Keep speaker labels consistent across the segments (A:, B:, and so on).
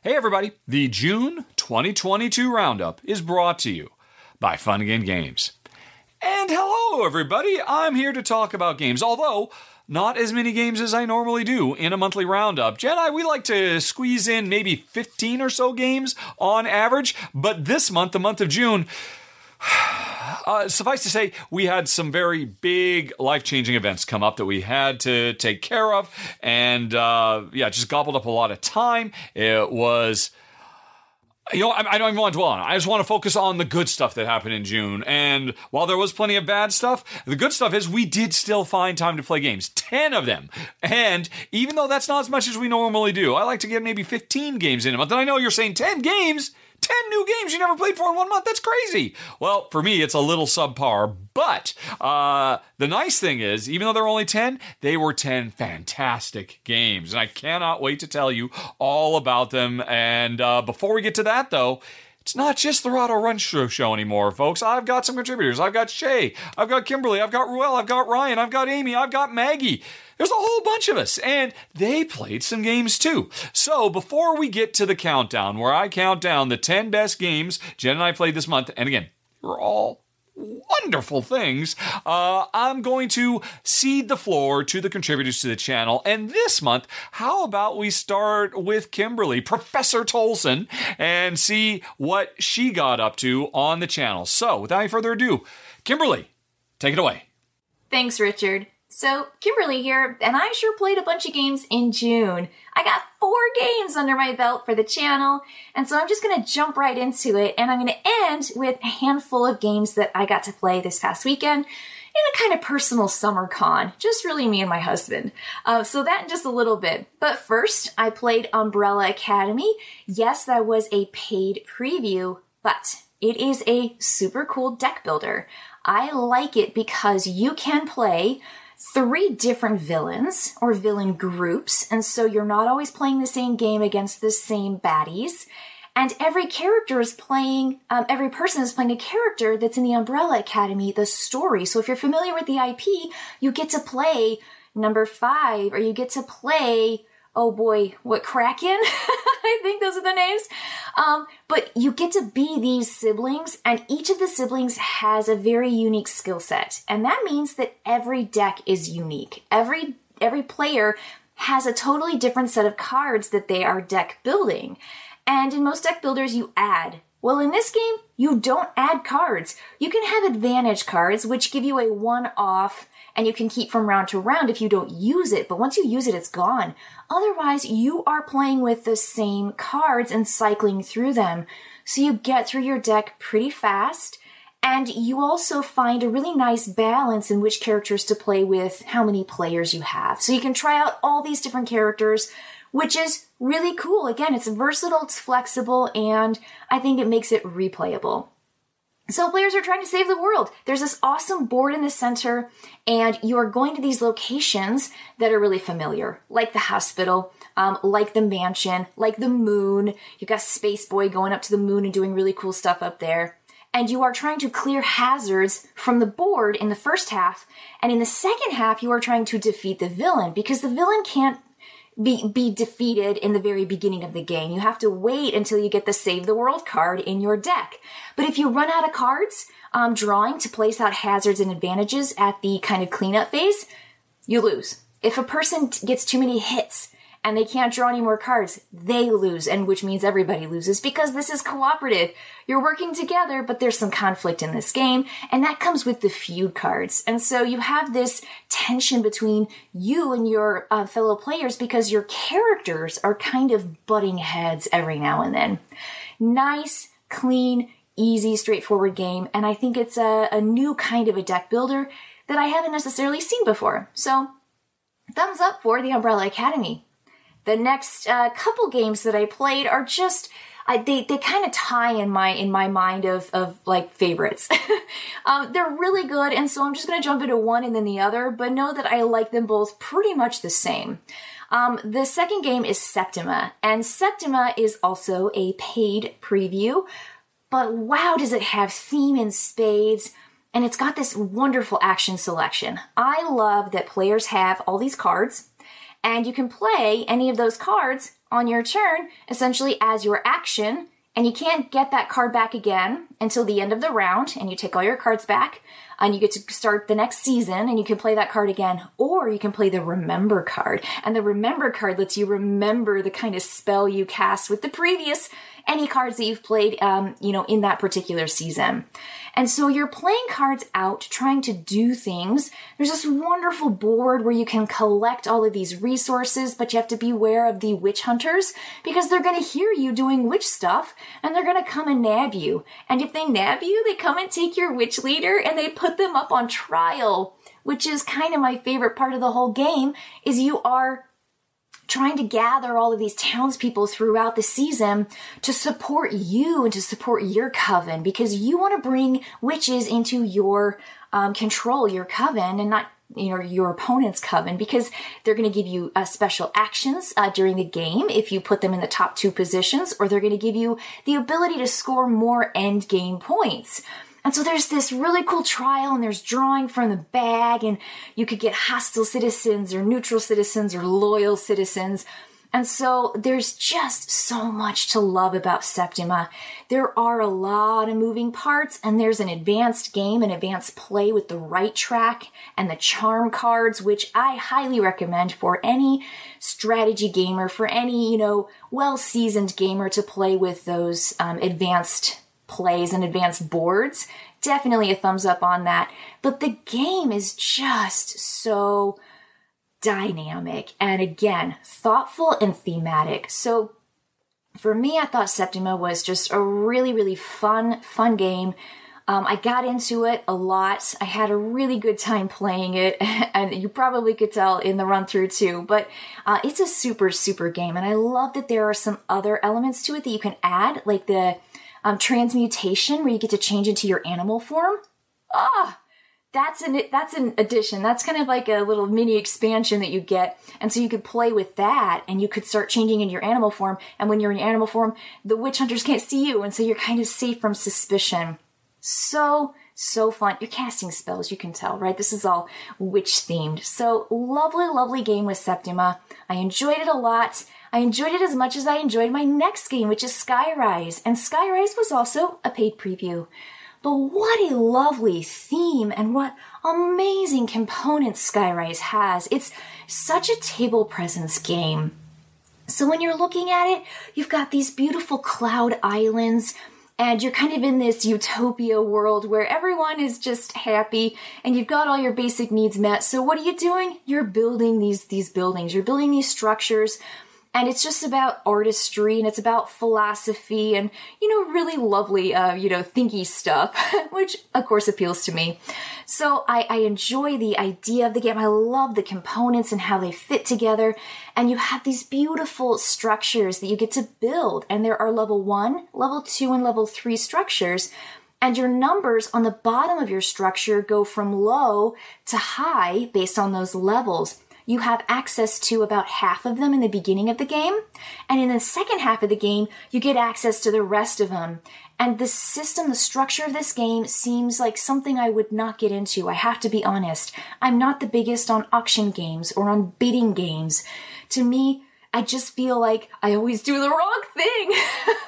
A: Hey, everybody. The June 2022 Roundup is brought to you by Fun Again Games. And hello, everybody. I'm here to talk about games, although not as many games as I normally do in a monthly roundup. Jedi, we like to squeeze in maybe 15 or so games on average, but this month, the month of June, uh, suffice to say, we had some very big life changing events come up that we had to take care of. And uh, yeah, just gobbled up a lot of time. It was. You know, I, I don't even want to dwell on it. I just want to focus on the good stuff that happened in June. And while there was plenty of bad stuff, the good stuff is we did still find time to play games. 10 of them. And even though that's not as much as we normally do, I like to get maybe 15 games in a month. And I know you're saying 10 games? 10 new games you never played for in one month. That's crazy. Well, for me, it's a little subpar. But uh, the nice thing is, even though there are only 10, they were 10 fantastic games. And I cannot wait to tell you all about them. And uh, before we get to that, though, it's not just the Rahdo Run show anymore, folks. I've got some contributors. I've got Shay, I've got Kimberly, I've got Ruel, I've got Ryan, I've got Amy, I've got Maggie. There's a whole bunch of us, and they played some games too. So before we get to the countdown, where I count down the 10 best games Jen and I played this month, and again, we're all wonderful things, uh, I'm going to cede the floor to the contributors to the channel. And this month, how about we start with Kimberly, Professor Tolson, and see what she got up to on the channel. So, without any further ado, Kimberly, take it away.
B: Thanks, Richard. So, Kimberly here, and I sure played a bunch of games in June. I got four games under my belt for the channel, and so I'm just gonna jump right into it, and I'm gonna end with a handful of games that I got to play this past weekend in a kind of personal summer con, just really me and my husband. Uh, so that in just a little bit. But first, I played Umbrella Academy. Yes, that was a paid preview, but it is a super cool deck builder. I like it because you can play three different villains or villain groups, and so you're not always playing the same game against the same baddies. And every character is playing, um, every person is playing a character that's in the Umbrella Academy, the story. So if you're familiar with the IP, you get to play number five, or you get to play oh boy, what Kraken? I think those are the names. Um, but you get to be these siblings, and each of the siblings has a very unique skill set, and that means that every deck is unique. Every every player has a totally different set of cards that they are deck building. And in most deck builders, you add. Well, in this game, you don't add cards. You can have advantage cards, which give you a one off and you can keep from round to round if you don't use it. But once you use it, it's gone. Otherwise, you are playing with the same cards and cycling through them. So you get through your deck pretty fast. And you also find a really nice balance in which characters to play with, how many players you have. So you can try out all these different characters, which is really cool. Again, it's versatile, it's flexible, and I think it makes it replayable. So players are trying to save the world. There's this awesome board in the center, and you are going to these locations that are really familiar, like the hospital, um, like the mansion, like the moon. You've got Space Boy going up to the moon and doing really cool stuff up there. And you are trying to clear hazards from the board in the first half, and in the second half, you are trying to defeat the villain because the villain can't be, be defeated in the very beginning of the game. You have to wait until you get the Save the World card in your deck. But if you run out of cards, um, drawing to place out hazards and advantages at the kind of cleanup phase, you lose. If a person gets too many hits and they can't draw any more cards, they lose, and which means everybody loses because this is cooperative. You're working together, but there's some conflict in this game, and that comes with the feud cards. And so you have this tension between you and your uh, fellow players because your characters are kind of butting heads every now and then. Nice, clean, easy, straightforward game, and I think it's a, a new kind of a deck builder that I haven't necessarily seen before. So, thumbs up for the Umbrella Academy. The next uh, couple games that I played are just I, they they kind of tie in my in my mind of of like favorites. um, they're really good, and so I'm just gonna jump into one and then the other, but know that I like them both pretty much the same. Um, the second game is Septima, and Septima is also a paid preview, but wow, does it have theme in spades! And it's got this wonderful action selection. I love that players have all these cards, and you can play any of those cards on your turn essentially as your action. And you can't get that card back again until the end of the round and you take all your cards back and you get to start the next season and you can play that card again. Or you can play the remember card. And the remember card lets you remember the kind of spell you cast with the previous any cards that you've played um, you know in that particular season and so you're playing cards out, trying to do things. There's this wonderful board where you can collect all of these resources, but you have to beware of the witch hunters because they're going to hear you doing witch stuff and they're going to come and nab you. And if they nab you, they come and take your witch leader and they put them up on trial, which is kind of my favorite part of the whole game is you are trying to gather all of these townspeople throughout the season to support you and to support your coven because you want to bring witches into your um, control, your coven, and not you know your opponent's coven because they're going to give you uh, special actions uh, during the game if you put them in the top two positions or they're going to give you the ability to score more end game points and so there's this really cool trial and there's drawing from the bag and you could get hostile citizens or neutral citizens or loyal citizens. And so there's just so much to love about Septima. There are a lot of moving parts and there's an advanced game and advanced play with the right track and the charm cards, which I highly recommend for any strategy gamer, for any, you know, well seasoned gamer to play with those um, advanced plays and advanced boards. Definitely a thumbs up on that. But the game is just so dynamic and again, thoughtful and thematic. So for me, I thought Septima was just a really, really fun, fun game. Um, I got into it a lot. I had a really good time playing it, and you probably could tell in the run through too. But uh, it's a super, super game, and I love that there are some other elements to it that you can add, like the um, transmutation where you get to change into your animal form. Ah, that's an that's an addition. That's kind of like a little mini expansion that you get, and so you could play with that, and you could start changing in your animal form. And when you're in animal form, the witch hunters can't see you, and so you're kind of safe from suspicion. So so fun. You're casting spells, you can tell, right? This is all witch themed. So lovely, lovely game with Septima. I enjoyed it a lot. I enjoyed it as much as I enjoyed my next game, which is Skyrise, and Skyrise was also a paid preview. But what a lovely theme and what amazing components Skyrise has. It's such a table presence game. So when you're looking at it, you've got these beautiful cloud islands and you're kind of in this utopia world where everyone is just happy and you've got all your basic needs met. So what are you doing? You're building these, these buildings. You're building these structures and it's just about artistry and it's about philosophy and you know really lovely uh, you know thinky stuff which of course appeals to me. So I, I enjoy the idea of the game. I love the components and how they fit together. And you have these beautiful structures that you get to build and there are level one level two and level three structures. And your numbers on the bottom of your structure go from low to high based on those levels you have access to about half of them in the beginning of the game. And in the second half of the game, you get access to the rest of them. And the system, the structure of this game seems like something I would not get into. I have to be honest. I'm not the biggest on auction games or on bidding games. To me, I just feel like I always do the wrong thing.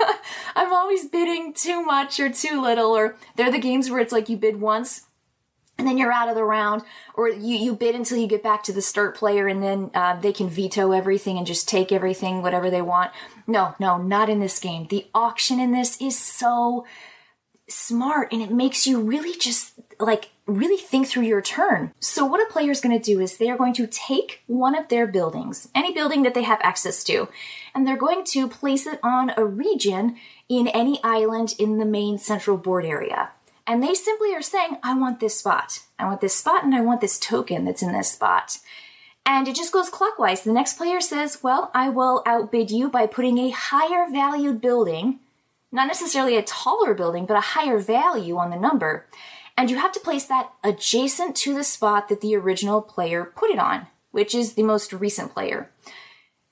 B: I'm always bidding too much or too little, or they're the games where it's like you bid once and then you're out of the round, or you, you bid until you get back to the start player and then uh, they can veto everything and just take everything, whatever they want. No, no, not in this game. The auction in this is so smart and it makes you really just like really think through your turn. So what a player is going to do is they are going to take one of their buildings, any building that they have access to, and they're going to place it on a region in any island in the main central board area. And they simply are saying, I want this spot. I want this spot and I want this token that's in this spot. And it just goes clockwise. The next player says, well, I will outbid you by putting a higher valued building, not necessarily a taller building, but a higher value on the number. And you have to place that adjacent to the spot that the original player put it on, which is the most recent player.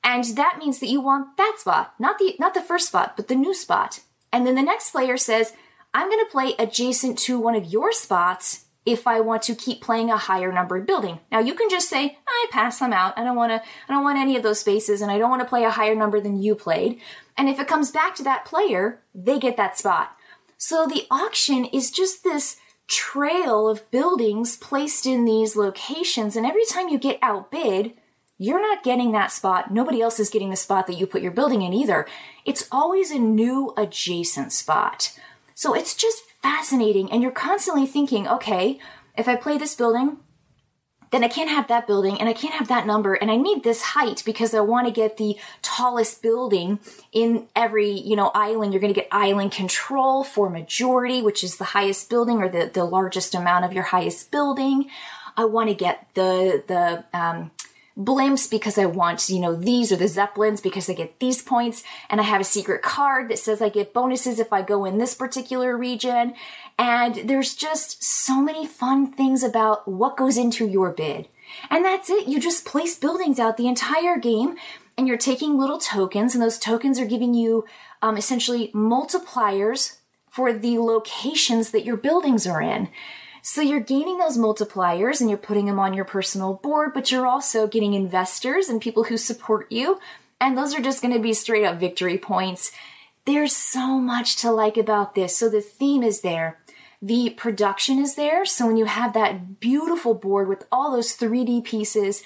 B: And that means that you want that spot, not the, not the first spot, but the new spot. And then the next player says, I'm going to play adjacent to one of your spots if I want to keep playing a higher numbered building. Now you can just say, I pass them out. I don't want to, I don't want any of those spaces and I don't want to play a higher number than you played. And if it comes back to that player, they get that spot. So the auction is just this trail of buildings placed in these locations. And every time you get outbid, you're not getting that spot. Nobody else is getting the spot that you put your building in either. It's always a new adjacent spot. So it's just fascinating. And you're constantly thinking, okay, if I play this building, then I can't have that building and I can't have that number and I need this height because I want to get the tallest building in every, you know, island. You're going to get island control for majority, which is the highest building or the, the largest amount of your highest building. I want to get the, the, um, blimps because I want, you know, these or the zeppelins because I get these points. And I have a secret card that says I get bonuses if I go in this particular region. And there's just so many fun things about what goes into your bid. And that's it. You just place buildings out the entire game and you're taking little tokens and those tokens are giving you um, essentially multipliers for the locations that your buildings are in. So you're gaining those multipliers and you're putting them on your personal board, but you're also getting investors and people who support you. And those are just going to be straight up victory points. There's so much to like about this. So the theme is there. The production is there. So when you have that beautiful board with all those 3D pieces,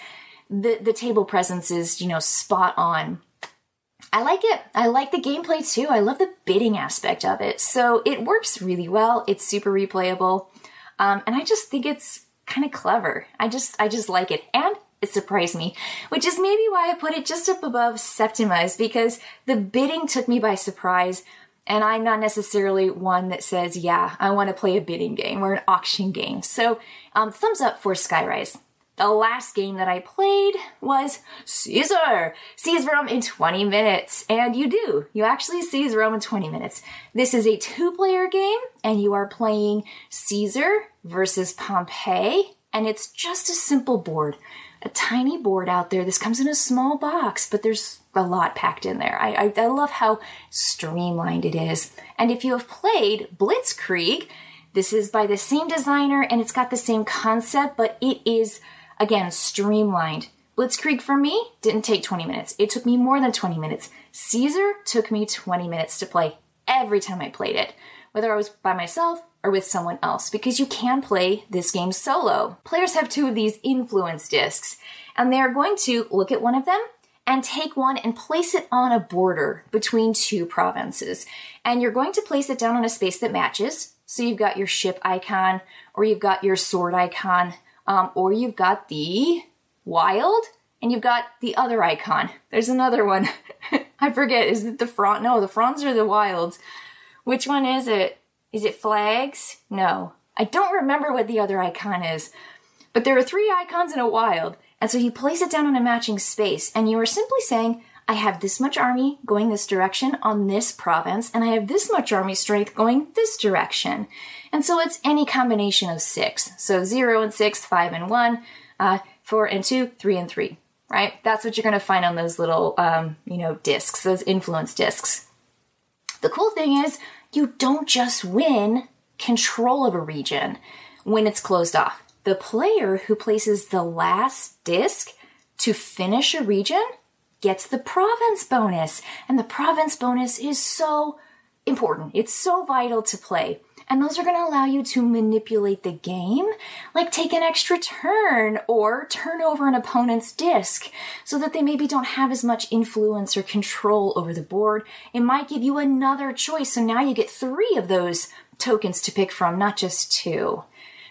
B: the, the table presence is, you know, spot on. I like it. I like the gameplay too. I love the bidding aspect of it. So it works really well. It's super replayable. Um, and I just think it's kind of clever. I just, I just like it. And it surprised me, which is maybe why I put it just up above Septima's because the bidding took me by surprise. And I'm not necessarily one that says, yeah, I want to play a bidding game or an auction game. So, um, thumbs up for Skyrise. The last game that I played was Caesar. Seize Rome in 20 minutes. And you do. You actually seize Rome in 20 minutes. This is a two player game and you are playing Caesar versus Pompey. And it's just a simple board. A tiny board out there. This comes in a small box, but there's a lot packed in there. I, I, I love how streamlined it is. And if you have played Blitzkrieg, this is by the same designer and it's got the same concept, but it is Again, streamlined. Blitzkrieg for me didn't take 20 minutes. It took me more than 20 minutes. Caesar took me 20 minutes to play every time I played it, whether I was by myself or with someone else, because you can play this game solo. Players have two of these influence discs, and they are going to look at one of them and take one and place it on a border between two provinces. And you're going to place it down on a space that matches. So you've got your ship icon or you've got your sword icon um, or you've got the wild and you've got the other icon. There's another one. I forget. Is it the front? No, the fronds are the wilds. Which one is it? Is it flags? No. I don't remember what the other icon is. But there are three icons in a wild. And so you place it down on a matching space and you are simply saying, I have this much army going this direction on this province, and I have this much army strength going this direction. And so it's any combination of six. So zero and six, five and one, uh, four and two, three and three, right? That's what you're going to find on those little, um, you know, discs, those influence discs. The cool thing is you don't just win control of a region when it's closed off. The player who places the last disc to finish a region gets the province bonus. And the province bonus is so important. It's so vital to play. And those are going to allow you to manipulate the game, like take an extra turn or turn over an opponent's disc so that they maybe don't have as much influence or control over the board. It might give you another choice. So now you get three of those tokens to pick from, not just two.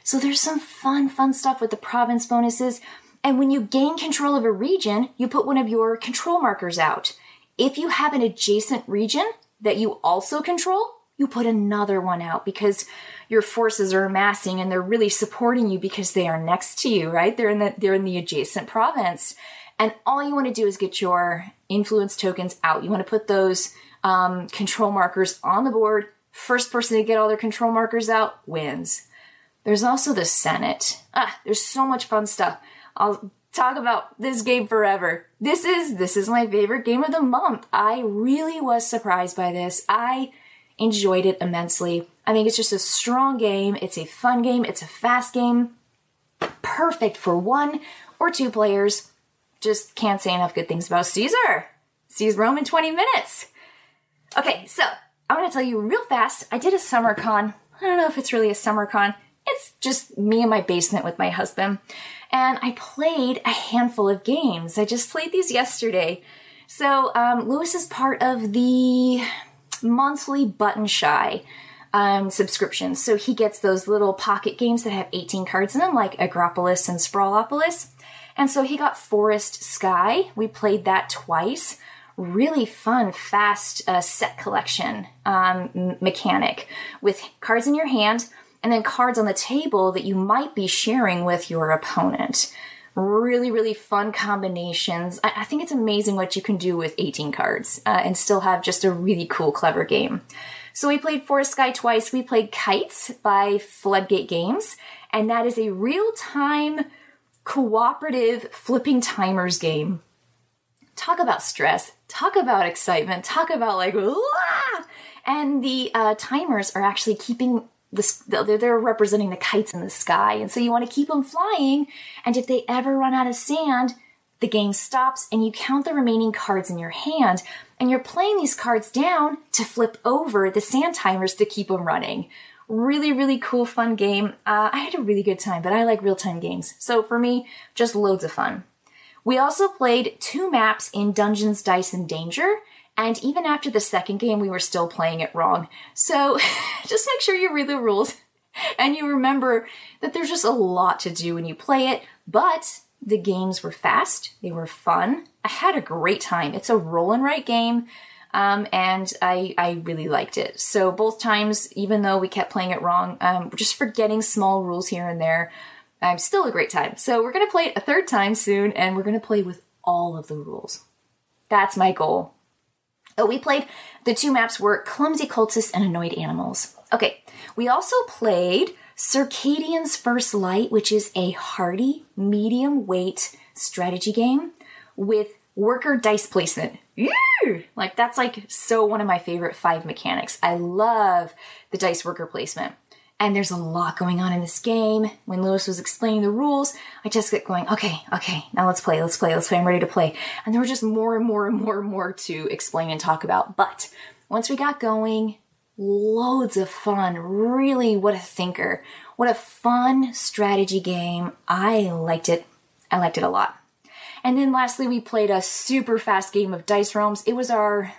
B: So there's some fun, fun stuff with the province bonuses. And when you gain control of a region, you put one of your control markers out. If you have an adjacent region that you also control, you put another one out because your forces are amassing and they're really supporting you because they are next to you, right? They're in the they're in the adjacent province. And all you want to do is get your influence tokens out. You want to put those um, control markers on the board. First person to get all their control markers out wins. There's also the Senate. Ah, there's so much fun stuff. I'll talk about this game forever. This is this is my favorite game of the month. I really was surprised by this. I enjoyed it immensely. I think it's just a strong game. It's a fun game. It's a fast game. Perfect for one or two players. Just can't say enough good things about Caesar. Seize Rome in 20 minutes. Okay, so I'm gonna tell you real fast. I did a summer con. I don't know if it's really a summer con. It's just me in my basement with my husband. And I played a handful of games. I just played these yesterday. So, um, Lewis is part of the monthly Button Shy um, subscription. So he gets those little pocket games that have 18 cards in them, like Agropolis and Sprawlopolis. And so he got Forest Sky. We played that twice. Really fun, fast uh, set collection um, mechanic with cards in your hand and then cards on the table that you might be sharing with your opponent. Really, really fun combinations. I, I think it's amazing what you can do with 18 cards uh, and still have just a really cool, clever game. So we played Forest Sky twice. We played Kites by Floodgate Games, and that is a real time cooperative flipping timers game. Talk about stress, talk about excitement, talk about like, Wah! and the uh, timers are actually keeping this, they're representing the kites in the sky. And so you want to keep them flying. And if they ever run out of sand, the game stops and you count the remaining cards in your hand. And you're playing these cards down to flip over the sand timers to keep them running. Really, really cool, fun game. Uh, I had a really good time, but I like real time games. So for me, just loads of fun. We also played two maps in Dungeons, Dice, and Danger. And even after the second game, we were still playing it wrong. So just make sure you read the rules and you remember that there's just a lot to do when you play it, but the games were fast, they were fun. I had a great time. It's a roll and write game. Um, and I, I really liked it. So both times, even though we kept playing it wrong, um, just forgetting small rules here and there, I'm still a great time. So we're gonna play it a third time soon, and we're gonna play with all of the rules. That's my goal. Oh, we played the two maps were Clumsy Cultists and Annoyed Animals. Okay, we also played Circadian's First Light, which is a hardy, medium weight strategy game with worker dice placement. Like that's like so one of my favorite five mechanics. I love the dice worker placement and there's a lot going on in this game. When Lewis was explaining the rules, I just kept going, okay, okay, now let's play, let's play, let's play, I'm ready to play. And there were just more and more and more and more to explain and talk about. But once we got going, loads of fun. Really, what a thinker. What a fun strategy game. I liked it. I liked it a lot. And then lastly, we played a super fast game of Dice Realms. It was our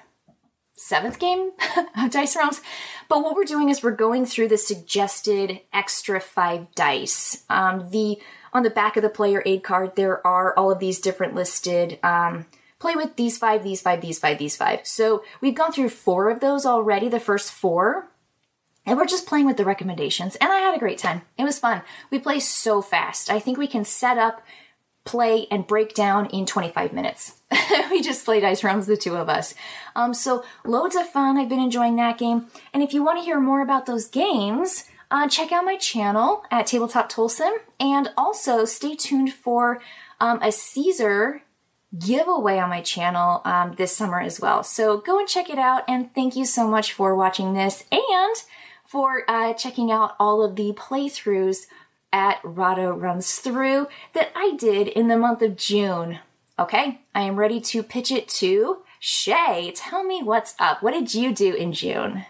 B: seventh game of Dice Realms. But what we're doing is we're going through the suggested extra five dice. Um, the on the back of the player aid card, there are all of these different listed. Um, play with these five, these five, these five, these five. So we've gone through four of those already. The first four. And we're just playing with the recommendations, and I had a great time. It was fun. We play so fast. I think we can set up play and break down in 25 minutes. we just played Dice Realms, the two of us. Um, so loads of fun. I've been enjoying that game. And if you want to hear more about those games, uh, check out my channel at Tabletop Tolson, and also stay tuned for um, a Caesar giveaway on my channel um, this summer as well. So go and check it out. And thank you so much for watching this and for uh, checking out all of the playthroughs at Rahdo Runs Through that I did in the month of June. Okay, I am ready to pitch it to Shay. Tell me what's up. What did you do in June?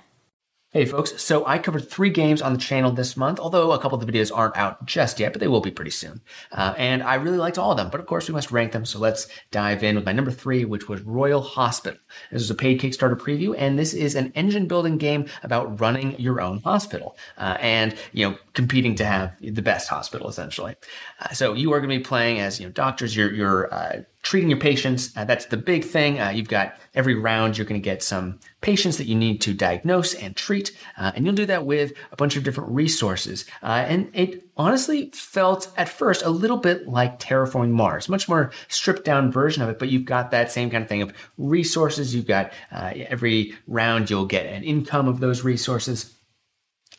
C: Hey folks, so I covered three games on the channel this month, although a couple of the videos aren't out just yet, but they will be pretty soon. Uh, and I really liked all of them, but of course we must rank them, so let's dive in with my number three, which was Royal Hospital. This is a paid Kickstarter preview, and this is an engine building game about running your own hospital, uh, and, you know, competing to have the best hospital, essentially. Uh, so you are going to be playing as, you know, doctors, you're, you're, uh, treating your patients. Uh, that's the big thing. Uh, you've got every round, you're going to get some patients that you need to diagnose and treat. Uh, and you'll do that with a bunch of different resources. Uh, and it honestly felt at first a little bit like Terraforming Mars, much more stripped down version of it. But you've got that same kind of thing of resources. You've got uh, every round, you'll get an income of those resources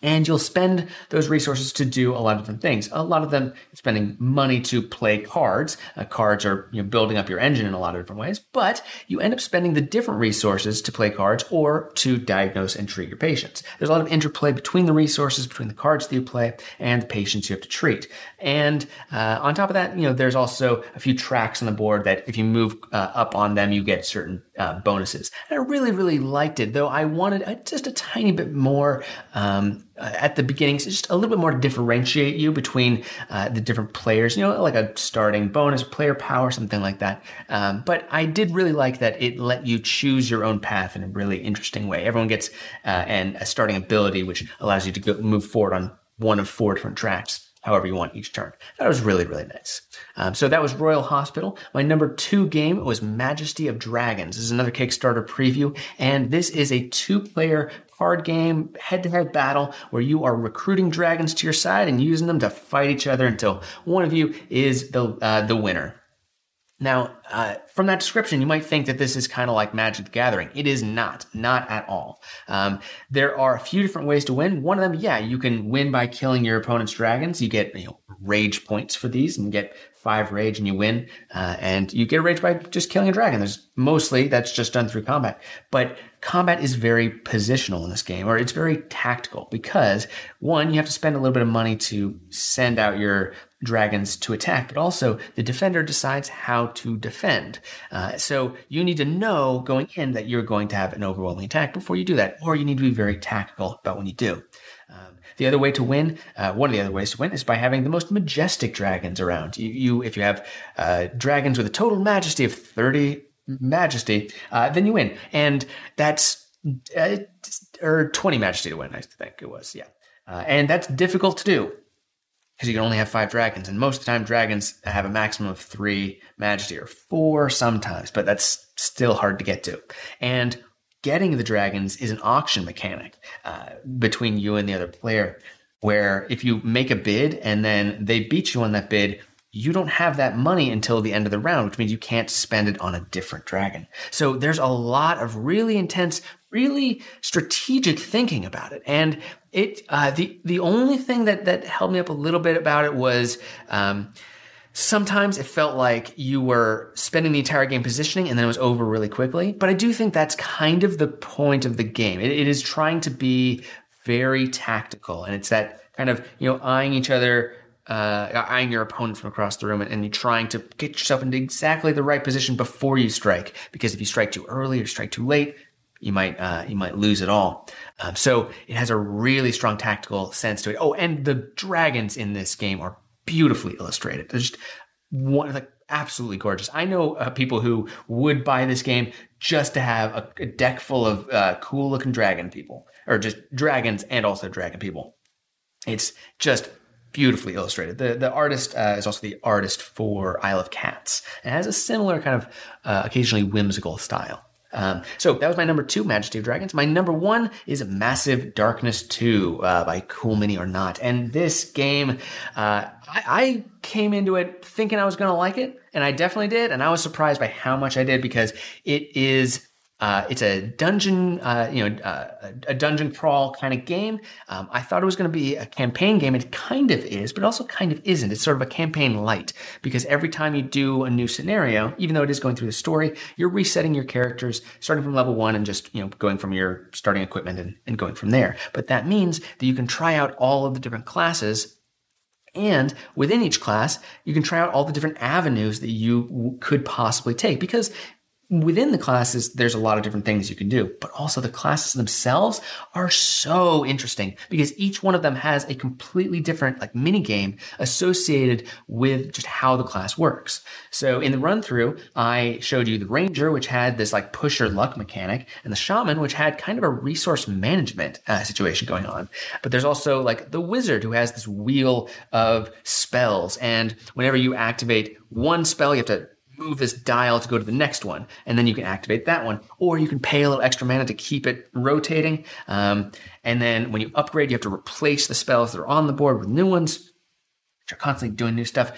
C: and you'll spend those resources to do a lot of different things. A lot of them spending money to play cards. Uh, cards are you know, building up your engine in a lot of different ways, but you end up spending the different resources to play cards or to diagnose and treat your patients. There's a lot of interplay between the resources, between the cards that you play and the patients you have to treat. And uh, on top of that, you know, there's also a few tracks on the board that if you move uh, up on them, you get certain uh, bonuses. And I really, really liked it, though I wanted uh, just a tiny bit more um, uh, at the beginning, so just a little bit more to differentiate you between uh, the different players, you know, like a starting bonus, player power, something like that. Um, but I did really like that it let you choose your own path in a really interesting way. Everyone gets uh, an, a starting ability, which allows you to go, move forward on one of four different tracks however you want each turn. That was really, really nice. Um, so that was Royal Hospital. My number two game was Majesty of Dragons. This is another Kickstarter preview, and this is a two-player card game, head-to-head battle where you are recruiting dragons to your side and using them to fight each other until one of you is the uh, the winner. Now, uh, from that description, you might think that this is kind of like Magic the Gathering. It is not, not at all. Um, there are a few different ways to win. One of them, yeah, you can win by killing your opponent's dragons. You get you know, rage points for these and get five rage and you win. Uh, and you get rage by just killing a dragon. There's mostly that's just done through combat. But combat is very positional in this game, or it's very tactical because one, you have to spend a little bit of money to send out your dragons to attack, but also the defender decides how to defend. Uh, so you need to know going in that you're going to have an overwhelming attack before you do that, or you need to be very tactical about when you do. Um, the other way to win, uh, one of the other ways to win, is by having the most majestic dragons around. You, you if you have uh, dragons with a total majesty of thirty majesty, uh, then you win, and that's uh, or twenty majesty to win. I think it was, yeah, uh, and that's difficult to do because you can only have five dragons, and most of the time dragons have a maximum of three majesty or four sometimes, but that's still hard to get to. And getting the dragons is an auction mechanic uh, between you and the other player, where if you make a bid and then they beat you on that bid, you don't have that money until the end of the round, which means you can't spend it on a different dragon. So there's a lot of really intense, really strategic thinking about it. And it, uh, the, the only thing that, that held me up a little bit about it was, um, sometimes it felt like you were spending the entire game positioning and then it was over really quickly. But I do think that's kind of the point of the game. it, it is trying to be very tactical and it's that kind of, you know, eyeing each other uh, eyeing your opponent from across the room and, and, you're trying to get yourself into exactly the right position before you strike. Because if you strike too early or strike too late, you might uh, you might lose it all. Um, so it has a really strong tactical sense to it. Oh, and the dragons in this game are beautifully illustrated. They're just one like absolutely gorgeous. I know uh, people who would buy this game just to have a, a deck full of uh, cool looking dragon people, or just dragons and also dragon people. It's just beautifully illustrated. The the artist uh, is also the artist for Isle of Cats and has a similar kind of uh, occasionally whimsical style. Um, so that was my number two, Majesty of Dragons. My number one is Massive Darkness 2 uh, by Cool Mini or Not. And this game, uh, I, I came into it thinking I was going to like it, and I definitely did. And I was surprised by how much I did because it is uh, it's a dungeon, uh, you know, uh, a dungeon crawl kind of game. Um, I thought it was going to be a campaign game. It kind of is, but also kind of isn't. It's sort of a campaign light because every time you do a new scenario, even though it is going through the story, you're resetting your characters, starting from level one and just, you know, going from your starting equipment and, and going from there. But that means that you can try out all of the different classes and within each class, you can try out all the different avenues that you could possibly take because within the classes, there's a lot of different things you can do, but also the classes themselves are so interesting because each one of them has a completely different like mini game associated with just how the class works. So in the run through, I showed you the ranger, which had this like push or luck mechanic and the shaman, which had kind of a resource management uh, situation going on. But there's also like the wizard who has this wheel of spells. And whenever you activate one spell, you have to move this dial to go to the next one, and then you can activate that one, or you can pay a little extra mana to keep it rotating. Um, and then when you upgrade, you have to replace the spells that are on the board with new ones, which are constantly doing new stuff.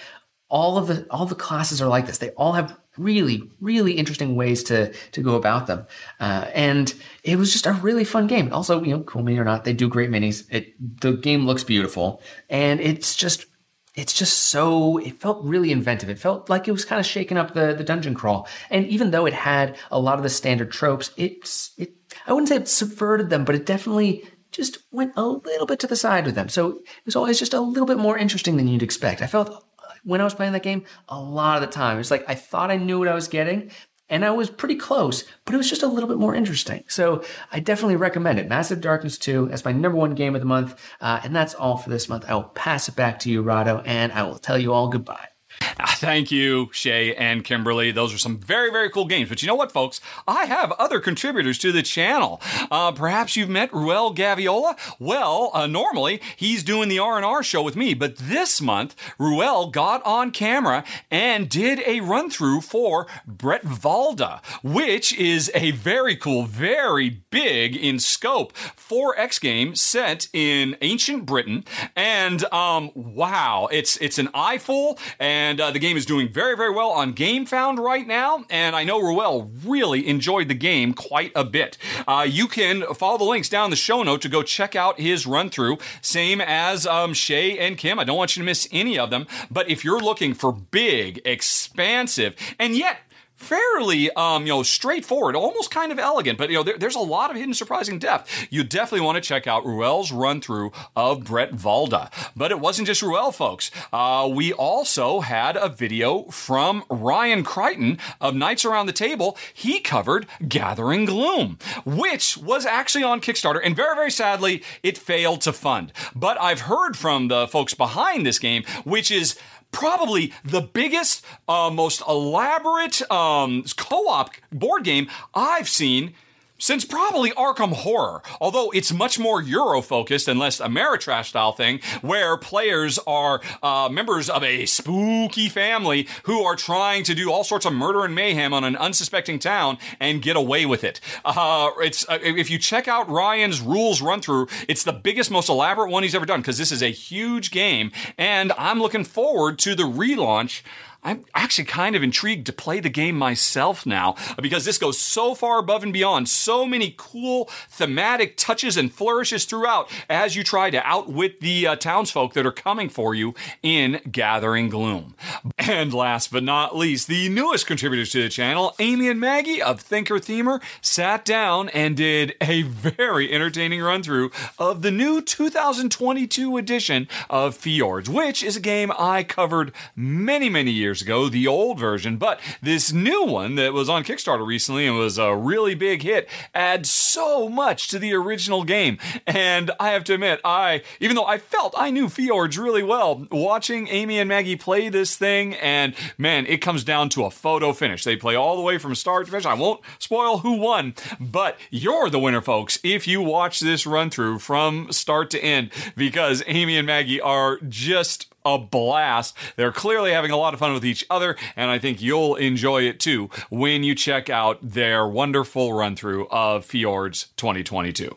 C: All of the all the classes are like this. They all have really, really interesting ways to to go about them. Uh, and it was just a really fun game. Also, you know, cool mini or not, they do great minis. It the game looks beautiful, and it's just it's just so it felt really inventive. It felt like it was kind of shaking up the the dungeon crawl. And even though it had a lot of the standard tropes, it's it I wouldn't say it subverted them, but it definitely just went a little bit to the side with them. So it was always just a little bit more interesting than you'd expect. I felt uh, when I was playing that game, a lot of the time, it's like I thought I knew what I was getting, and I was pretty close, but it was just a little bit more interesting. So I definitely recommend it. Massive Darkness 2, that's my number one game of the month. Uh, and that's all for this month. I will pass it back to you, Rahdo, and I will tell you all goodbye.
A: Thank you, Shay and Kimberly. Those are some very, very cool games. But you know what, folks? I have other contributors to the channel. Uh, perhaps you've met Ruel Gaviola. Well, uh, normally he's doing the R&R show with me, but this month Ruel got on camera and did a run through for Bretvalda, which is a very cool, very big in scope 4X game set in ancient Britain. And um, wow, it's it's an eyeful and and uh, the game is doing very, very well on GameFound right now. And I know Ruel really enjoyed the game quite a bit. Uh, you can follow the links down the show note to go check out his run through. Same as um, Shay and Kim. I don't want you to miss any of them. But if you're looking for big, expansive, and yet fairly um, you know straightforward almost kind of elegant but you know there, there's a lot of hidden surprising depth. You definitely want to check out ruel's run through of Brett Valda. but it wasn't just ruel folks. Uh, we also had a video from ryan crichton of knights around the table. He covered gathering gloom which was actually on kickstarter and very very sadly it failed to fund. But i've heard from the folks behind this game which is probably the biggest, uh, most elaborate um, co op board game I've seen since probably Arkham Horror, although it's much more Euro focused and less Ameritrash style thing, where players are uh, members of a spooky family who are trying to do all sorts of murder and mayhem on an unsuspecting town and get away with it. Uh, it's uh, if you check out Ryan's rules run through, it's the biggest, most elaborate one he's ever done because this is a huge game, and I'm looking forward to the relaunch I'm actually kind of intrigued to play the game myself now because this goes so far above and beyond. So many cool thematic touches and flourishes throughout as you try to outwit the uh, townsfolk that are coming for you in Gathering Gloom. And last but not least, the newest contributors to the channel, Amy and Maggie of Thinker Themer, sat down and did a very entertaining run through of the new 2022 edition of Fjords, which is a game I covered many, many years years ago, the old version, but this new one that was on Kickstarter recently and was a really big hit adds so much to the original game. And I have to admit, I, even though I felt I knew Fjords really well, watching Amy and Maggie play this thing, and man, it comes down to a photo finish. They play all the way from start to finish. I won't spoil who won, but you're the winner, folks, if you watch this run through from start to end, because Amy and Maggie are just a blast. They're clearly having a lot of fun with each other, and I think you'll enjoy it too when you check out their wonderful run through of Fjords 2022.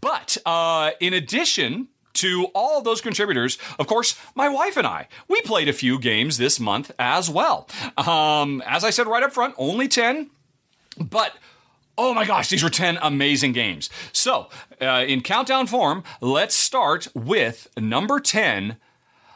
A: But uh, in addition to all those contributors, of course, my wife and I, we played a few games this month as well. Um, as I said right up front, only 10, but oh my gosh, these were 10 amazing games. So, uh, in countdown form, let's start with number 10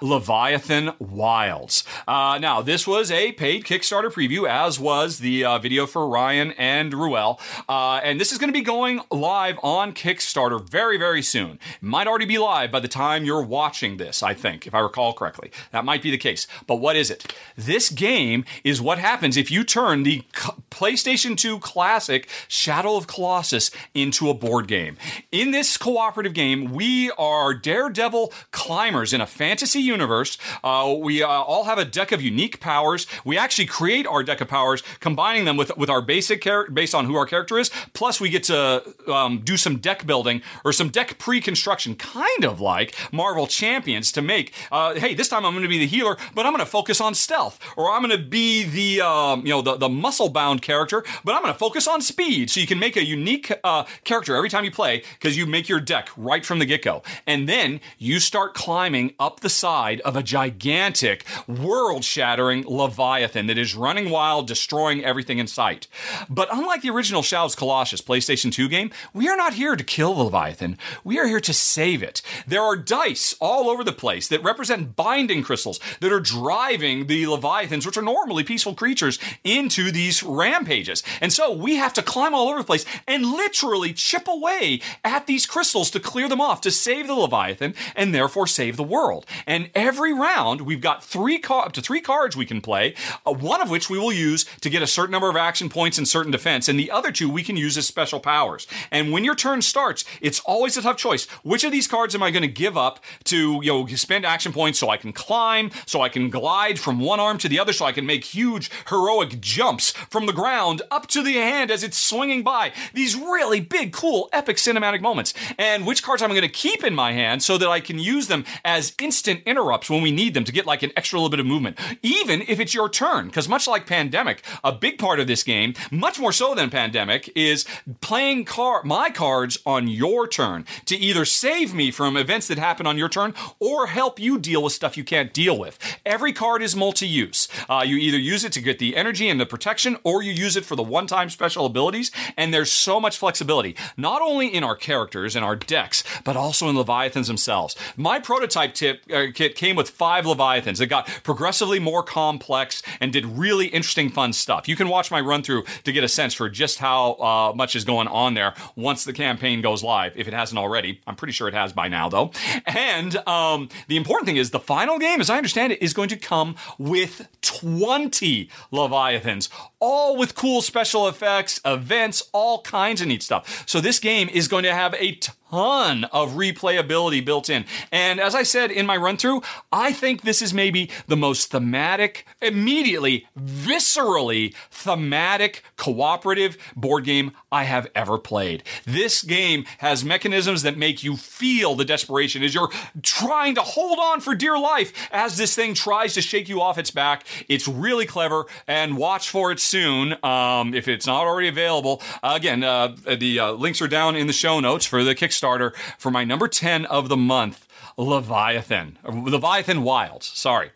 A: Leviathan Wilds. Uh, now, this was a paid Kickstarter preview, as was the uh, video for Ryan and Ruel. Uh, and this is going to be going live on Kickstarter very, very soon. Might already be live by the time you're watching this, I think, if I recall correctly. That might be the case. But what is it? This game is what happens if you turn the PlayStation 2 classic Shadow of Colossus into a board game. In this cooperative game, we are daredevil climbers in a fantasy universe. Uh, we uh, all have a deck of unique powers. We actually create our deck of powers, combining them with with our basic character based on who our character is. Plus, we get to um, do some deck building or some deck pre-construction, kind of like Marvel Champions, to make. Uh, hey, this time I'm going to be the healer, but I'm going to focus on stealth, or I'm going to be the um, you know the the muscle bound character, but I'm going to focus on speed. So you can make a unique uh, character every time you play because you make your deck right from the get go, and then you start climbing up the side of a gigantic, world shattering Leviathan that is running wild, destroying everything in sight. But unlike the original Shadows Colossus PlayStation 2 game, we are not here to kill the Leviathan. We are here to save it. There are dice all over the place that represent binding crystals that are driving the Leviathans, which are normally peaceful creatures, into these rampages. And so we have to climb all over the place and literally chip away at these crystals to clear them off to save the Leviathan and therefore save the world. And every round, we've got three car- up to three cards we can play, uh, one of which we will use to get a certain number of action points and certain defense, and the other two we can use as special powers. And when your turn starts, it's always a tough choice. Which of these cards am I going to give up to, you know, spend action points so I can climb, so I can glide from one arm to the other, so I can make huge heroic jumps from the ground up to the hand as it's swinging by. These really big, cool, epic cinematic moments. And which cards am I'm going to keep in my hand so that I can use them as instant interrupts when we need them to get like an extra little bit of movement, even if it's your turn. Because much like Pandemic, a big part of this game, much more so than Pandemic, is playing car my cards on your turn to either save me from events that happen on your turn or help you deal with stuff you can't deal with. Every card is multi-use. Uh, you either use it to get the energy and the protection, or you use it for the one-time special abilities. And there's so much flexibility, not only in our characters and our decks, but also in Leviathans themselves. My prototype tip uh, kit came with five Leviathans. It got progressively more complex and did really interesting, fun stuff. You can watch my run through to get a sense for just how uh, much is going on there once the campaign goes live, if it hasn't already. I'm pretty sure it has by now, though. And um, the important thing is the final game, as I understand it, is going to come with 20 Leviathans, all with cool special effects, events, all kinds of neat stuff. So this game is going to have a ton of replayability built in. And as I said in my run through, I think this is maybe the most thematic, immediately, viscerally thematic cooperative board game I have ever played. This game has mechanisms that make you feel the desperation as you're trying to hold on for dear life as this thing tries to shake you off its back. It's really clever, and watch for it soon um, if it's not already available. Uh, again, uh, the uh, links are down in the show notes for the Kickstarter for my number 10 of the month, Leviathan. Leviathan Wilds, sorry.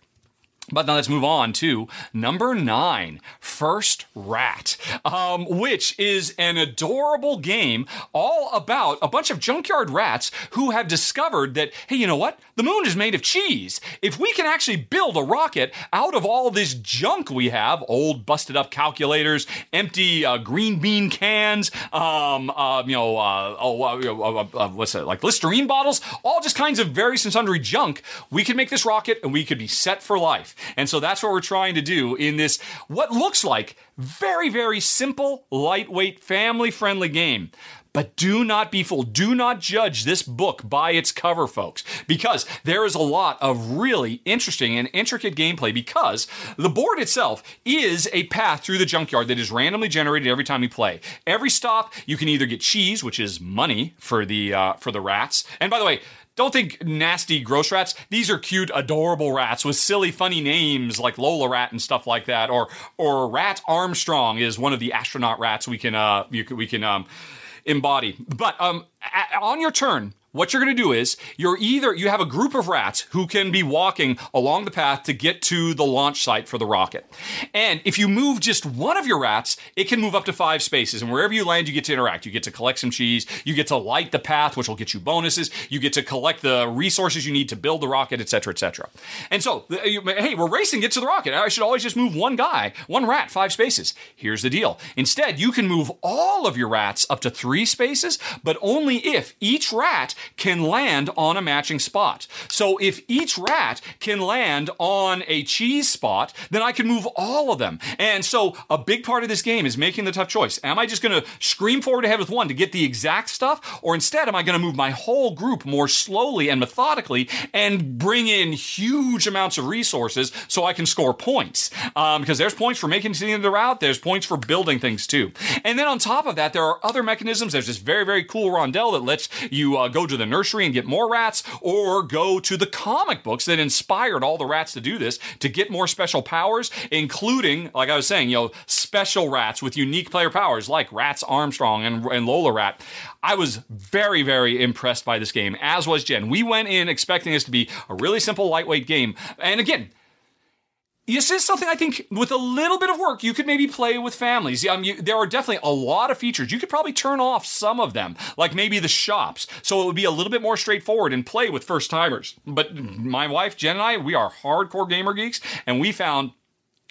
A: But now let's move on to number nine, First Rat, um, which is an adorable game all about a bunch of junkyard rats who have discovered that, hey, you know what? The moon is made of cheese. If we can actually build a rocket out of all this junk we have, old busted up calculators, empty uh, green bean cans, um, uh, you know, uh, oh, uh, uh, what's that, like Listerine bottles, all just kinds of various and sundry junk, we could make this rocket and we could be set for life. And so that's what we're trying to do in this, what looks like very, very simple, lightweight, family friendly game. But do not be fooled. Do not judge this book by its cover, folks, because there is a lot of really interesting and intricate gameplay. Because the board itself is a path through the junkyard that is randomly generated every time you play. Every stop, you can either get cheese, which is money for the uh, for the rats. And by the way, don't think nasty, gross rats. These are cute, adorable rats with silly, funny names like Lola Rat and stuff like that. Or or Rat Armstrong is one of the astronaut rats we can uh we can, we can um embody. But um a- on your turn, what you're going to do is you're either you have a group of rats who can be walking along the path to get to the launch site for the rocket. And if you move just one of your rats, it can move up to 5 spaces and wherever you land you get to interact. You get to collect some cheese, you get to light the path which will get you bonuses, you get to collect the resources you need to build the rocket, etc., etc. And so, hey, we're racing get to the rocket. I should always just move one guy, one rat, 5 spaces. Here's the deal. Instead, you can move all of your rats up to 3 spaces, but only if each rat can land on a matching spot. So if each rat can land on a cheese spot, then I can move all of them. And so a big part of this game is making the tough choice. Am I just going to scream forward ahead with one to get the exact stuff? Or instead, am I going to move my whole group more slowly and methodically and bring in huge amounts of resources so I can score points? Um, because there's points for making it to the end of the route, there's points for building things too. And then on top of that, there are other mechanisms. There's this very, very cool rondel that lets you uh, go to the nursery and get more rats, or go to the comic books that inspired all the rats to do this to get more special powers, including, like I was saying, you know, special rats with unique player powers like Rats Armstrong and, and Lola Rat. I was very, very impressed by this game, as was Jen. We went in expecting this to be a really simple, lightweight game. And again, this is something I think with a little bit of work you could maybe play with families. Um, you, there are definitely a lot of features. You could probably turn off some of them, like maybe the shops, so it would be a little bit more straightforward and play with first timers. But my wife Jen and I, we are hardcore gamer geeks, and we found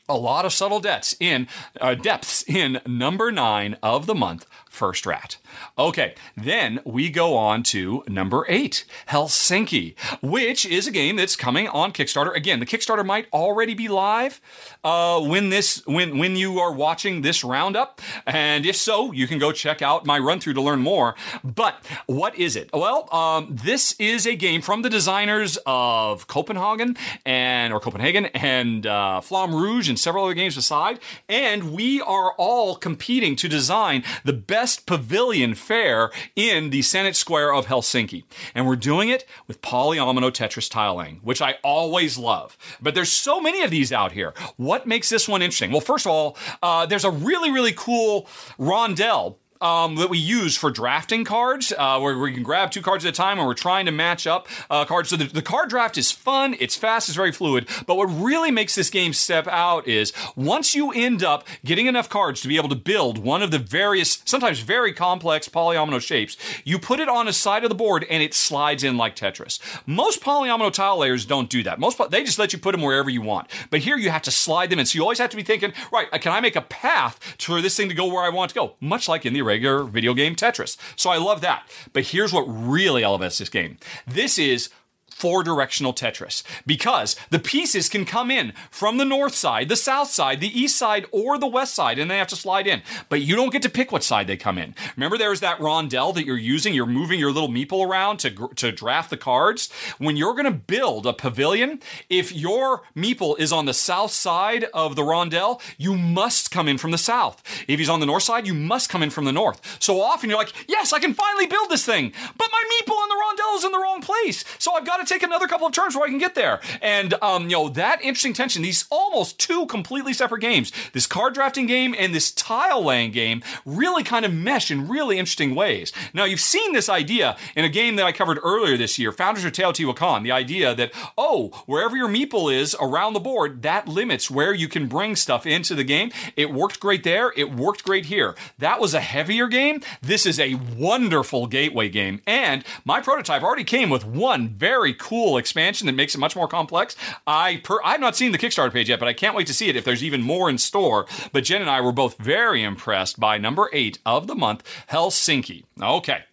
A: a lot of subtle depths in uh, depths in number nine of the month, First Rat. Okay, then we go on to number eight, Helsinki, which is a game that's coming on Kickstarter. Again, the Kickstarter might already be live uh, when this when when you are watching this roundup, and if so, you can go check out my run through to learn more. But what is it? Well, um, this is a game from the designers of Copenhagen and or Copenhagen and uh, Flamme Rouge and several other games beside, and we are all competing to design the best pavilion fair in the Senate Square of Helsinki. And we're doing it with polyomino Tetris tiling, which I always love. But there's so many of these out here. What makes this one interesting? Well, first of all, uh, there's a really, really cool rondel um, that we use for drafting cards, uh, where we can grab two cards at a time and we're trying to match up uh, cards. So the, the, card draft is fun, it's fast, it's very fluid. But what really makes this game step out is once you end up getting enough cards to be able to build one of the various, sometimes very complex polyomino shapes, you put it on a side of the board and it slides in like Tetris. Most polyomino tile layers don't do that. Most they just let you put them wherever you want. But here you have to slide them in. So you always have to be thinking, right, can I make a path for this thing to go where I want to go? Much like in the regular video game Tetris. So I love that. But here's what really elevates this game. This is four directional Tetris because the pieces can come in from the north side, the south side, the east side, or the west side, and they have to slide in. But you don't get to pick what side they come in. Remember, there's that rondel that you're using. You're moving your little meeple around to, to draft the cards. When you're going to build a pavilion, if your meeple is on the south side of the rondel, you must come in from the south. If he's on the north side, you must come in from the north. So often you're like, yes, I can finally build this thing, but my meeple on the rondel is in the wrong place. So I've got to take another couple of turns before I can get there. And um, you know that interesting tension. These almost two completely separate games. This card drafting game and this tile laying game really kind of mesh in really interesting ways. Now you've seen this idea in a game that I covered earlier this year, Founders of Teotihuacan. The idea that oh, wherever your meeple is around the board, that limits where you can bring stuff into the game. It worked great there. It worked great here. That was a heavier game. This is a wonderful gateway game. And my prototype already came with one very cool expansion that makes it much more complex. I per, I've not seen the Kickstarter page yet, but I can't wait to see it if there's even more in store. But Jen and I were both very impressed by number eight of the month, Helsinki. Okay.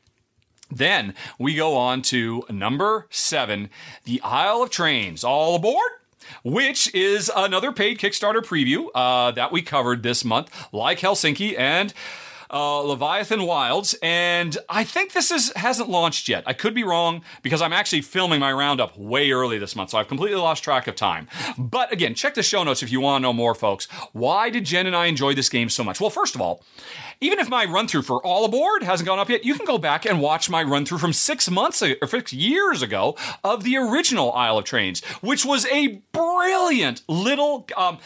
A: Then we go on to number seven, the Isle of Trains. All aboard? which is another paid Kickstarter preview uh, that we covered this month, like Helsinki and uh, Leviathan Wilds, and I think this is hasn't launched yet. I could be wrong because I'm actually filming my roundup way early this month, so I've completely lost track of time. But again, check the show notes if you want to know more, folks. Why did Jen and I enjoy this game so much? Well, first of all, even if my run through for All Aboard hasn't gone up yet, you can go back and watch my run through from six months ago, or six years ago of the original Isle of Trains, which was a brilliant little. Um,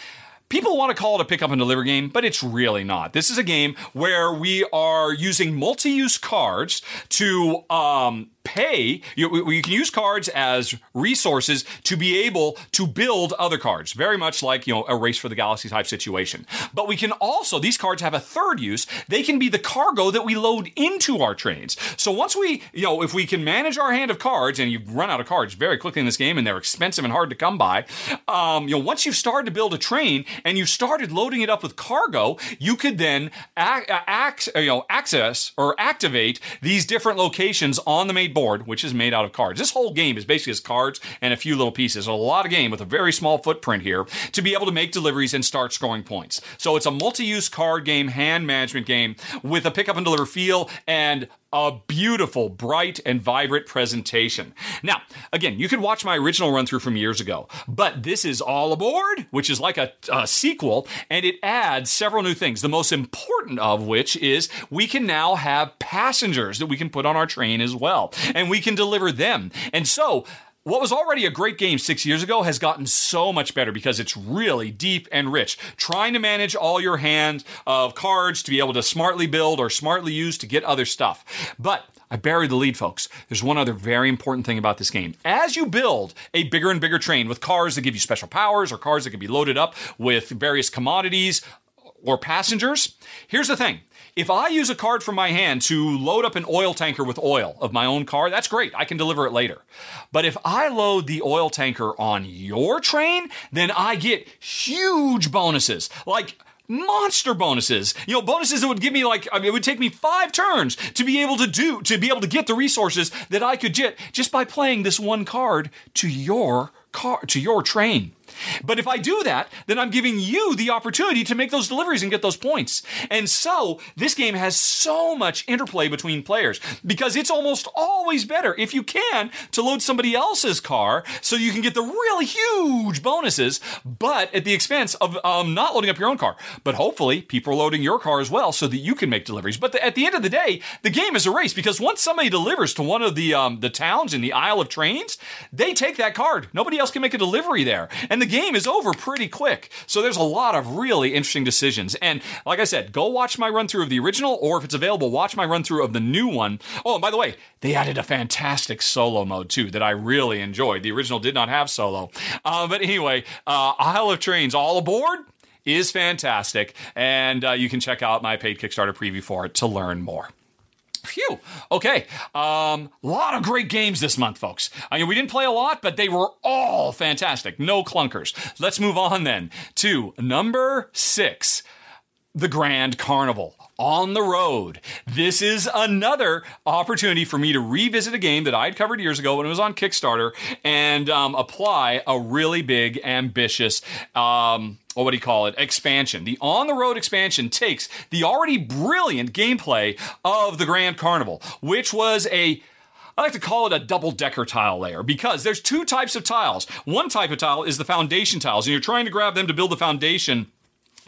A: People want to call it a pick up and deliver game, but it's really not. This is a game where we are using multi use cards to um, pay. You, you, can use cards as resources to be able to build other cards, very much like you know a race for the galaxy type situation. But we can also these cards have a third use. They can be the cargo that we load into our trains. So once we you know if we can manage our hand of cards, and you run out of cards very quickly in this game, and they're expensive and hard to come by. Um, you know once you've started to build a train and you've started loading it up with cargo, you could then ac- ac- you know access or activate these different locations on the main board, which is made out of cards. This whole game is basically just cards and a few little pieces. A lot of game with a very small footprint here to be able to make deliveries and start scoring points. So it's a multi-use card game, hand management game with a pick up and deliver feel and a beautiful, bright, and vibrant presentation. Now, again, you could watch my original run through from years ago, but this is All Aboard, which is like a, a, sequel, and it adds several new things. The most important of which is we can now have passengers that we can put on our train as well, and we can deliver them. And so, what was already a great game six years ago has gotten so much better because it's really deep and rich. Trying to manage all your hand of cards to be able to smartly build or smartly use to get other stuff. But I buried the lead, folks. There's one other very important thing about this game. As you build a bigger and bigger train with cars that give you special powers or cars that can be loaded up with various commodities or passengers, here's the thing if I use a card from my hand to load up an oil tanker with oil of my own car, that's great. I can deliver it later. But if I load the oil tanker on your train, then I get huge bonuses. Like, monster bonuses. You know, bonuses that would give me like, I mean, it would take me five turns to be able to do, to be able to get the resources that I could get just by playing this one card to your car, to your train. But if I do that, then I'm giving you the opportunity to make those deliveries and get those points. And so this game has so much interplay between players because it's almost always better if you can to load somebody else's car so you can get the really huge bonuses, but at the expense of um, not loading up your own car. But hopefully people are loading your car as well so that you can make deliveries. But the, at the end of the day, the game is a race because once somebody delivers to one of the um, the towns in the Isle of Trains, they take that card. Nobody else can make a delivery there. And the game is over pretty quick. So there's a lot of really interesting decisions. And like I said, go watch my run through of the original, or if it's available, watch my run through of the new one. Oh, and by the way, they added a fantastic solo mode too that I really enjoyed. The original did not have solo. Uh, but anyway, uh, Isle of Trains, all aboard is fantastic. And uh, you can check out my paid Kickstarter preview for it to learn more. Phew. Okay. A um, lot of great games this month, folks. I mean, we didn't play a lot, but they were all fantastic. No clunkers. Let's move on then to number six the Grand Carnival on the road. This is another opportunity for me to revisit a game that I'd covered years ago when it was on Kickstarter and um, apply a really big, ambitious, um, what do you call it? Expansion. The on the road expansion takes the already brilliant gameplay of the Grand Carnival, which was a I like to call it a double decker tile layer because there's two types of tiles. One type of tile is the foundation tiles, and you're trying to grab them to build the foundation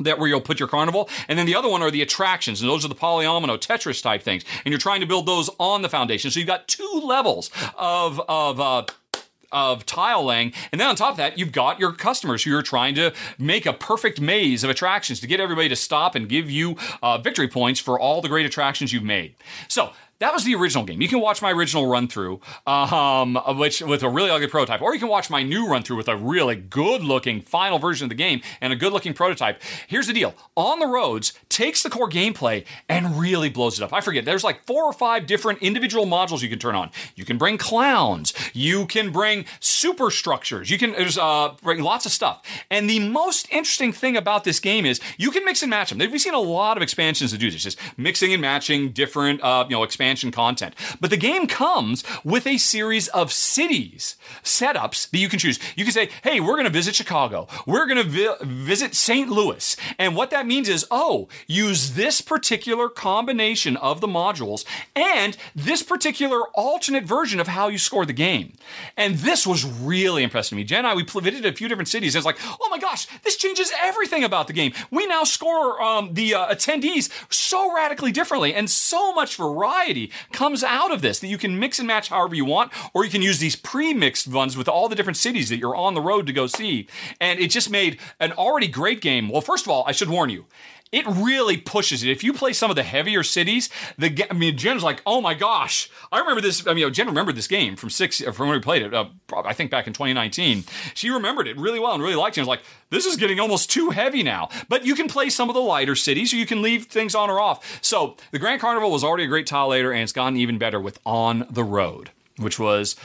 A: that where you'll put your carnival. And then the other one are the attractions, and those are the polyomino Tetris type things. And you're trying to build those on the foundation. So you've got two levels of of uh, of tile laying. And then on top of that, you've got your customers who are trying to make a perfect maze of attractions to get everybody to stop and give you uh, victory points for all the great attractions you've made. So that was the original game. You can watch my original run through, um, which with a really ugly prototype, or you can watch my new run through with a really good looking final version of the game and a good looking prototype. Here's the deal: On the Roads takes the core gameplay and really blows it up. I forget there's like four or five different individual modules you can turn on. You can bring clowns, you can bring superstructures, you can there's uh, bring lots of stuff. And the most interesting thing about this game is you can mix and match them. We've seen a lot of expansions that do this, just mixing and matching different uh, you know expansions expansion content. But the game comes with a series of cities setups that you can choose. You can say, hey, we're going to visit Chicago. We're going to vi- visit St. Louis. And what that means is, oh, use this particular combination of the modules and this particular alternate version of how you score the game. And this was really impressive to me. Jen and I, we visited a few different cities. And it's like, oh my gosh, this changes everything about the game. We now score um, the uh, attendees so radically differently and so much variety variety comes out of this that you can mix and match however you want, or you can use these pre-mixed ones with all the different cities that you're on the road to go see. And it just made an already great game. Well, first of all, I should warn you it really pushes it. If you play some of the heavier cities, the I mean, Jen's like, oh my gosh, I remember this. I mean, Jen remembered this game from six from when we played it. Uh, I think back in 2019, she remembered it really well and really liked it. I was like, this is getting almost too heavy now. But you can play some of the lighter cities, or you can leave things on or off. So the Grand Carnival was already a great tile layer, and it's gotten even better with On the Road, which was.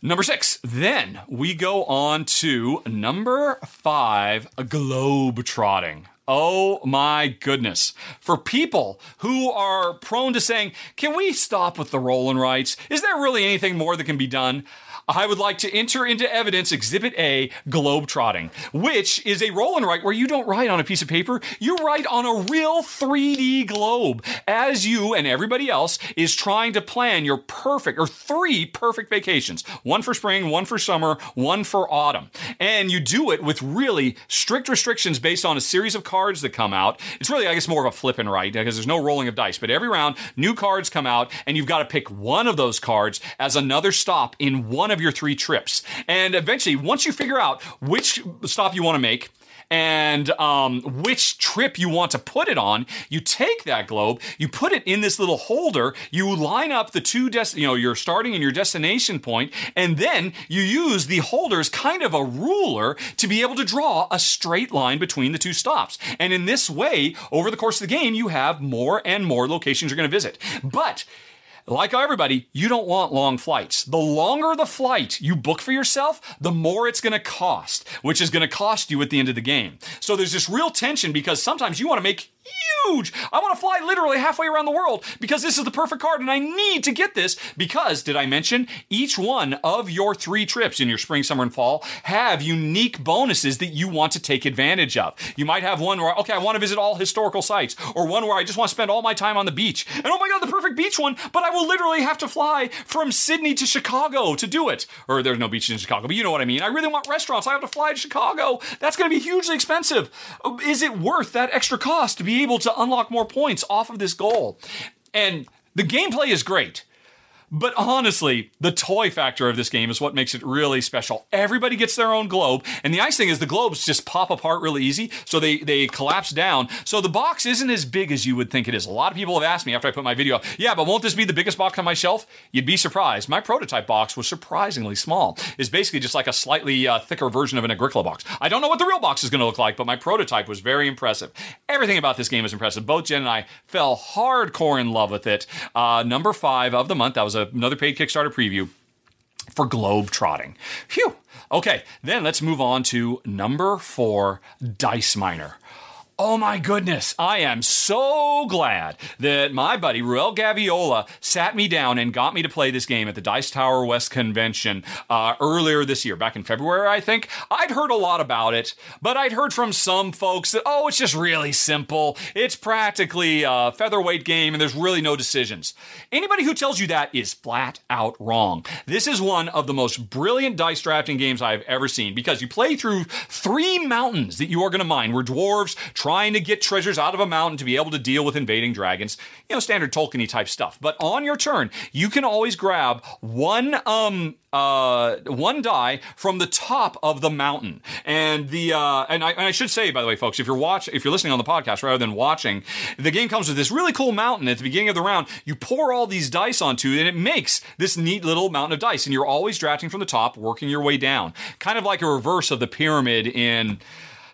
A: Number six. Then we go on to number five, globe trotting. Oh my goodness. For people who are prone to saying, can we stop with the roll and writes? Is there really anything more that can be done? I would like to enter into evidence Exhibit A, globetrotting, which is a roll and write where you don't write on a piece of paper, you write on a real 3D globe as you and everybody else is trying to plan your perfect or three perfect vacations one for spring, one for summer, one for autumn. And you do it with really strict restrictions based on a series of cards that come out. It's really, I guess, more of a flip and write because there's no rolling of dice, but every round, new cards come out, and you've got to pick one of those cards as another stop in one of of your three trips. And eventually, once you figure out which stop you want to make, and um, which trip you want to put it on. You take that globe, you put it in this little holder, you line up the two, des- you know, your starting and your destination point, and then you use the holder as kind of a ruler to be able to draw a straight line between the two stops. And in this way, over the course of the game, you have more and more locations you're going to visit. But like everybody, you don't want long flights. The longer the flight you book for yourself, the more it's going to cost, which is going to cost you at the end of the game. So there's this real tension because sometimes you want to make huge. I want to fly literally halfway around the world because this is the perfect card and I need to get this because, did I mention, each one of your three trips in your spring, summer, and fall have unique bonuses that you want to take advantage of. You might have one where, okay, I want to visit all historical sites, or one where I just want to spend all my time on the beach. And oh my God, the perfect beach one, but I will literally have to fly from Sydney to Chicago to do it. Or there's no beaches in Chicago, but you know what I mean. I really want restaurants. I have to fly to Chicago. That's going to be hugely expensive. Is it worth that extra cost to be able to unlock more points off of this goal. And the gameplay is great. But honestly, the toy factor of this game is what makes it really special. Everybody gets their own globe, and the nice thing is the globes just pop apart really easy, so they, they collapse down. So the box isn't as big as you would think it is. A lot of people have asked me after I put my video up, yeah, but won't this be the biggest box on my shelf? You'd be surprised. My prototype box was surprisingly small. It's basically just like a slightly uh, thicker version of an Agricola box. I don't know what the real box is going to look like, but my prototype was very impressive. Everything about this game is impressive. Both Jen and I fell hardcore in love with it. Uh, number five of the month, that was a, another paid Kickstarter preview for globe trotting. Phew. Okay, then let's move on to number four, Dice Miner. Oh my goodness, I am so glad that my buddy Ruel Gaviola sat me down and got me to play this game at the Dice Tower West convention uh, earlier this year, back in February, I think. I'd heard a lot about it, but I'd heard from some folks that, oh, it's just really simple. It's practically a featherweight game and there's really no decisions. Anybody who tells you that is flat out wrong. This is one of the most brilliant dice drafting games I've ever seen because you play through three mountains that you are going to mine. We're dwarves, trying to get treasures out of a mountain to be able to deal with invading dragons. You know, standard Tolkien type stuff. But on your turn, you can always grab one um uh, one die from the top of the mountain. And the uh, and I, and I should say by the way, folks, if you're watch if you're listening on the podcast rather than watching, the game comes with this really cool mountain at the beginning of the round. You pour all these dice onto it, and it makes this neat little mountain of dice. And you're always drafting from the top, working your way down, kind of like a reverse of the pyramid in.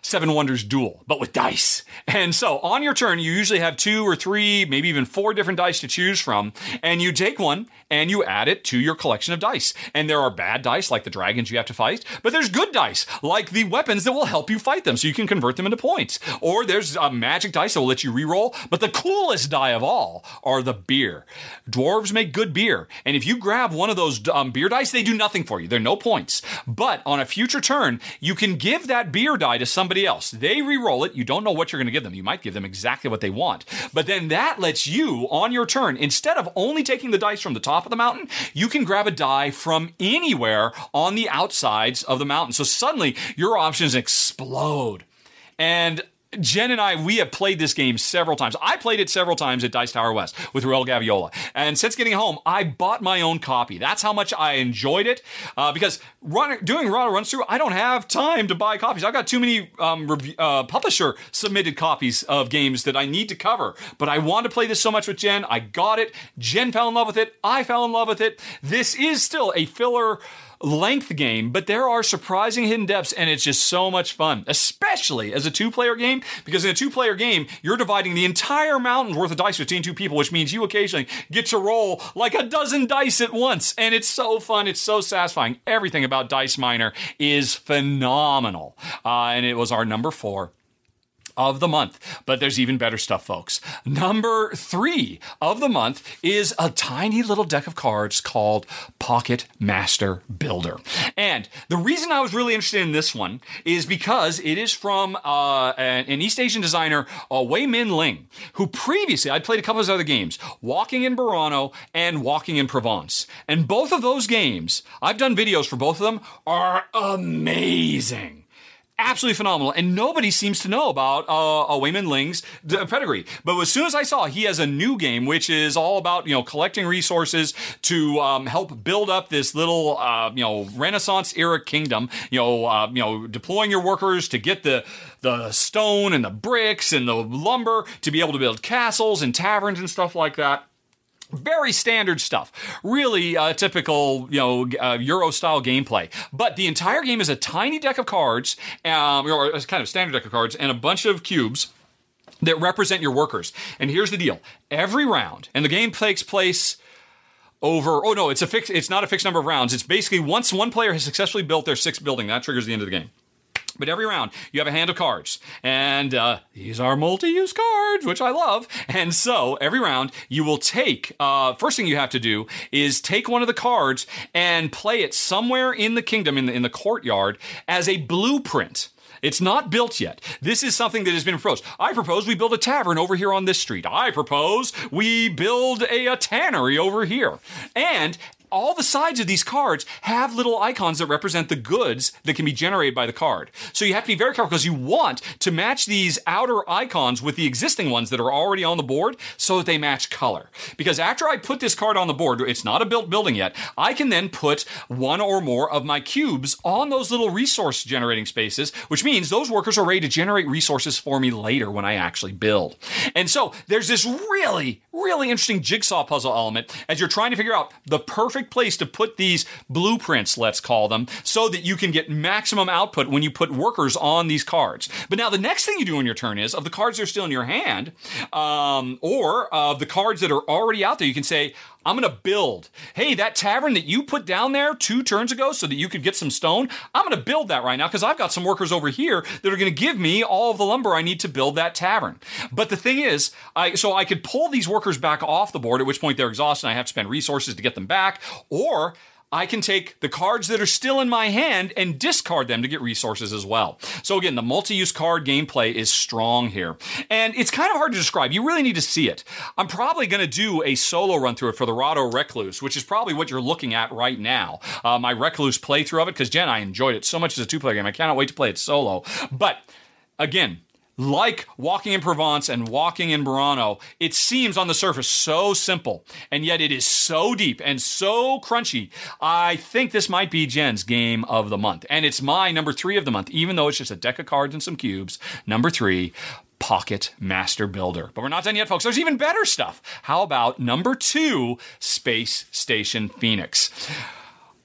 A: Seven Wonders Duel, but with dice. And so on your turn, you usually have two or three, maybe even four different dice to choose from. And you take one and you add it to your collection of dice. And there are bad dice like the dragons you have to fight, but there's good dice like the weapons that will help you fight them so you can convert them into points. Or there's a magic dice that will let you reroll. But the coolest die of all are the beer. Dwarves make good beer. And if you grab one of those um, beer dice, they do nothing for you. They're no points. But on a future turn, you can give that beer die to somebody else. They re-roll it. You don't know what you're going to give them. You might give them exactly what they want. But then that lets you, on your turn, instead of only taking the dice from the top of the mountain, you can grab a die from anywhere on the outsides of the mountain. So suddenly your options explode. And Jen and I, we have played this game several times. I played it several times at Dice Tower West with Ruel Gaviola. And since getting home, I bought my own copy. That's how much I enjoyed it. Uh, because run, doing Rahdo runs through, I don't have time to buy copies. I've got too many um, rev- uh, publisher submitted copies of games that I need to cover. But I want to play this so much with Jen. I got it. Jen fell in love with it. I fell in love with it. This is still a filler length game, but there are surprising hidden depths, and it's just so much fun, especially as a two player game. Because in a two player game, you're dividing the entire mountain's worth of dice between two people, which means you occasionally get to roll like a dozen dice at once. And it's so fun, it's so satisfying. Everything about Dice Miner is phenomenal. Uh, and it was our number four of the month. But there's even better stuff, folks. Number three of the month is a tiny little deck of cards called Pocket Master Builder. And the reason I was really interested in this one is because it is from uh, an, East Asian designer, uh, Wei Min Ling, who previously, I'd played a couple of his other games, Walking in Burano and Walking in Provence. And both of those games, I've done videos for both of them, are amazing absolutely phenomenal. And nobody seems to know about uh, Wei Min Ling's pedigree. But as soon as I saw he has a new game, which is all about you know collecting resources to um, help build up this little uh, you know Renaissance era kingdom. You know, uh, you know, deploying your workers to get the the stone and the bricks and the lumber to be able to build castles and taverns and stuff like that very standard stuff. Really uh, typical you know uh, euro style gameplay. But the entire game is a tiny deck of cards um, or a kind of standard deck of cards and a bunch of cubes that represent your workers. And here's the deal. Every round and the game takes place over oh no it's a fixed it's not a fixed number of rounds. It's basically once one player has successfully built their sixth building that triggers the end of the game but every round, you have a hand of cards. And uh, these are multi use cards, which I love. And so every round, you will take, uh, first thing you have to do is take one of the cards and play it somewhere in the kingdom, in the, in the courtyard, as a blueprint. It's not built yet. This is something that has been proposed. I propose we build a tavern over here on this street. I propose we build a, a tannery over here. And all the sides of these cards have little icons that represent the goods that can be generated by the card. So you have to be very careful because you want to match these outer icons with the existing ones that are already on the board so that they match color. Because after I put this card on the board, it's not a built building yet, I can then put one or more of my cubes on those little resource generating spaces, which means those workers are ready to generate resources for me later when I actually build. And so there's this really, really interesting jigsaw puzzle element as you're trying to figure out the perfect perfect place to put these blueprints, let's call them, so that you can get maximum output when you put workers on these cards. But now the next thing you do on your turn is of the cards that are still in your hand, um, or of the cards that are already out there, you can say, I'm going to build. Hey, that tavern that you put down there two turns ago so that you could get some stone, I'm going to build that right now because I've got some workers over here that are going to give me all of the lumber I need to build that tavern. But the thing is, I so I could pull these workers back off the board, at which point they're exhausted and I have to spend resources to get them back, or I can take the cards that are still in my hand and discard them to get resources as well. So again, the multi-use card gameplay is strong here. And it's kind of hard to describe. You really need to see it. I'm probably going to do a solo run through it for the Rahdo Recluse, which is probably what you're looking at right now. Uh, my Recluse playthrough of it, because Jen, I enjoyed it so much as a two-player game. I cannot wait to play it solo. But again, like walking in Provence and walking in Burano, it seems on the surface so simple, and yet it is so deep and so crunchy. I think this might be Jen's game of the month, and it's my number three of the month, even though it's just a deck of cards and some cubes. Number three, Pocket Master Builder. But we're not done yet, folks. There's even better stuff. How about number two, Space Station Phoenix?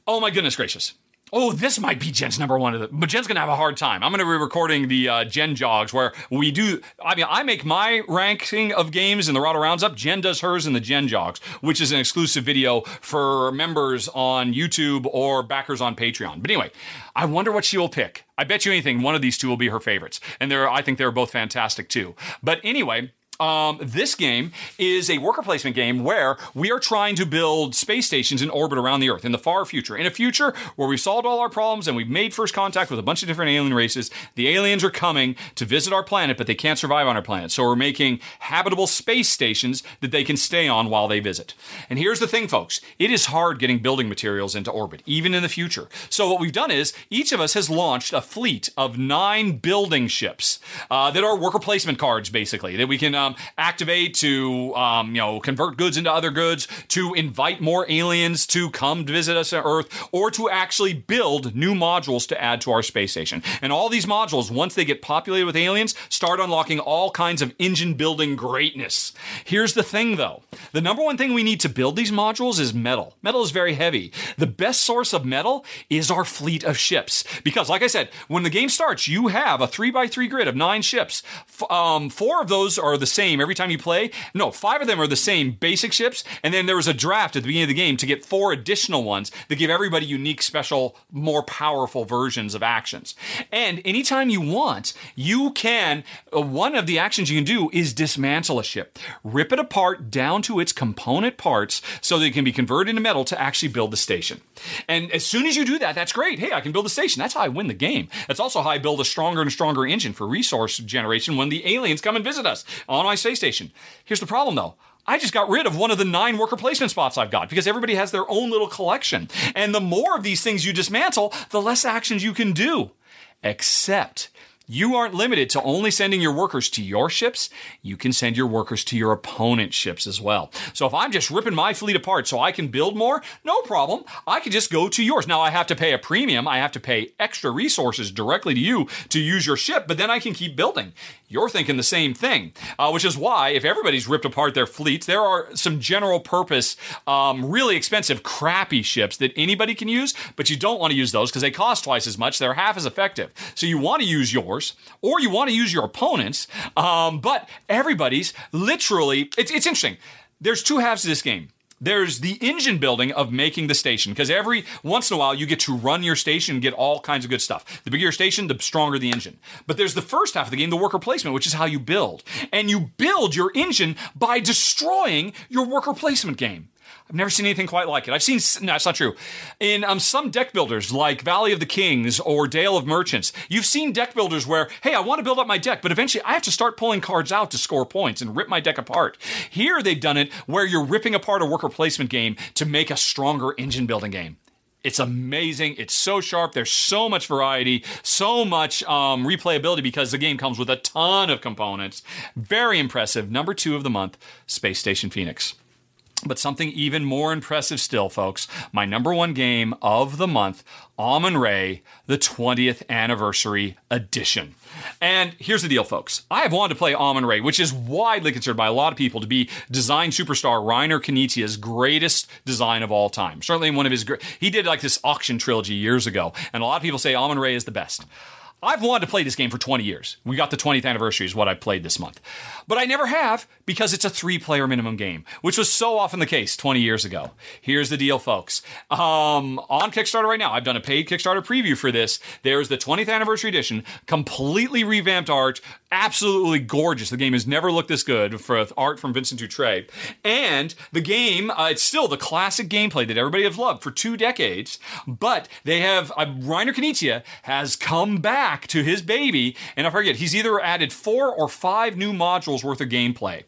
A: Oh my goodness gracious. Oh, this might be Jen's number one of the, but Jen's gonna have a hard time. I'm gonna be recording the uh, Jen jogs where we do. I mean, I make my ranking of games in the Rahdo Rounds Up. Jen does hers in the Jen jogs, which is an exclusive video for members on YouTube or backers on Patreon. But anyway, I wonder what she will pick. I bet you anything, one of these two will be her favorites, and they're. I think they're both fantastic too. But anyway, Um, this game is a worker placement game where we are trying to build space stations in orbit around the Earth in the far future. In a future where we've solved all our problems and we've made first contact with a bunch of different alien races, the aliens are coming to visit our planet, but they can't survive on our planet. So we're making habitable space stations that they can stay on while they visit. And here's the thing, folks it is hard getting building materials into orbit, even in the future. So what we've done is each of us has launched a fleet of nine building ships uh, that are worker placement cards, basically, that we can um, activate to um, you know convert goods into other goods, to invite more aliens to come visit us on Earth, or to actually build new modules to add to our space station. And all these modules, once they get populated with aliens, start unlocking all kinds of engine building greatness. Here's the thing, though: the number one thing we need to build these modules is metal. Metal is very heavy. The best source of metal is our fleet of ships, because, like I said, when the game starts, you have a three by three grid of nine ships. Um, four of those are the same every time you play. No, five of them are the same basic ships, and then there was a draft at the beginning of the game to get four additional ones that give everybody unique, special, more powerful versions of actions. And anytime you want, you can. Uh, one of the actions you can do is dismantle a ship, rip it apart down to its component parts, so that it can be converted into metal to actually build the station. And as soon as you do that, that's great. Hey, I can build a station. That's how I win the game. That's also how I build a stronger and stronger engine for resource generation when the aliens come and visit us on my space station. Here's the problem though. I just got rid of one of the nine worker placement spots I've got because everybody has their own little collection. And the more of these things you dismantle, the less actions you can do. Except you aren't limited to only sending your workers to your ships. You can send your workers to your opponent's ships as well. So if I'm just ripping my fleet apart so I can build more, no problem. I can just go to yours. Now I have to pay a premium. I have to pay extra resources directly to you to use your ship, but then I can keep building. You're thinking the same thing, uh, which is why if everybody's ripped apart their fleets, there are some general purpose, um, really expensive, crappy ships that anybody can use, but you don't want to use those because they cost twice as much. They're half as effective. So you want to use yours, or you want to use your opponent's, um, but everybody's literally, it's, it's interesting. There's two halves to this game there's the engine building of making the station because every once in a while you get to run your station and get all kinds of good stuff. The bigger your station, the stronger the engine. But there's the first half of the game, the worker placement, which is how you build. And you build your engine by destroying your worker placement game. I've never seen anything quite like it. I've seen, no, that's not true. In um, some deck builders like Valley of the Kings or Dale of Merchants, you've seen deck builders where, hey, I want to build up my deck, but eventually I have to start pulling cards out to score points and rip my deck apart. Here they've done it where you're ripping apart a worker placement game to make a stronger engine building game. It's amazing. It's so sharp. There's so much variety, so much um, replayability because the game comes with a ton of components. Very impressive. Number two of the month, Space Station Phoenix. But something even more impressive still, folks. My number one game of the month, Amun-Re, the 20th anniversary edition. And here's the deal, folks. I have wanted to play Amun-Re, which is widely considered by a lot of people to be design superstar Reiner Knizia's greatest design of all time. Certainly one of his great. He did like this auction trilogy years ago, and a lot of people say Amun-Re is the best. I've wanted to play this game for 20 years. We got the 20th anniversary is what I played this month. But I never have because it's a three player minimum game, which was so often the case 20 years ago. Here's the deal, folks. Um, on Kickstarter right now, I've done a paid Kickstarter preview for this. There's the 20th anniversary edition, completely revamped art, absolutely gorgeous. The game has never looked this good for art from Vincent Dutrait. And the game, uh, it's still the classic gameplay that everybody has loved for two decades, but they have, uh, Reiner Knizia has come back back to his baby, and I forget, he's either added four or five new modules worth of gameplay.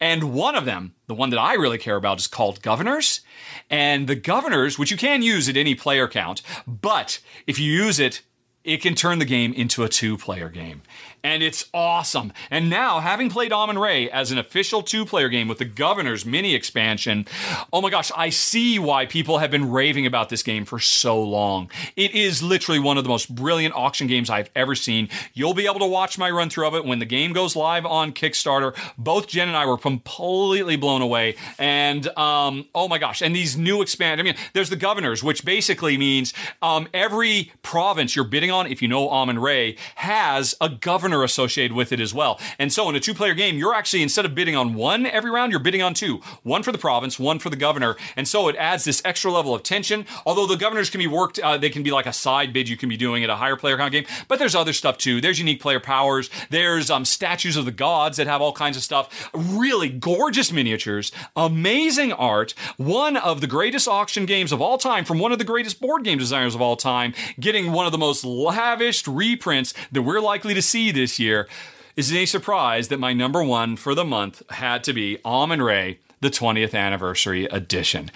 A: And one of them, the one that I really care about, is called Governors. And the Governors, which you can use at any player count, but if you use it, it can turn the game into a two player game and it's awesome. And now, having played Amun-Re as an official two player game with the Governor's mini expansion, oh my gosh, I see why people have been raving about this game for so long. It is literally one of the most brilliant auction games I've ever seen. You'll be able to watch my run through of it when the game goes live on Kickstarter. Both Jen and I were completely blown away. And um, oh my gosh, and these new expand, I mean, there's the Governors, which basically means um, every province you're bidding on, if you know Amun-Re, has a governor associated with it as well. And so in a two player game, you're actually, instead of bidding on one every round, you're bidding on two one for the province, one for the governor. And so it adds this extra level of tension. Although the governors can be worked, uh, they can be like a side bid you can be doing at a higher player count game. But there's other stuff too. There's unique player powers. There's um, statues of the gods that have all kinds of stuff. Really gorgeous miniatures, amazing art. One of the greatest auction games of all time from one of the greatest board game designers of all time, getting one of the most lavished reprints that we're likely to see this year. Is it a surprise that my number one for the month had to be Amun-Re, the 20th anniversary edition?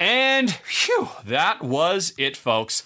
A: And phew, that was it, folks.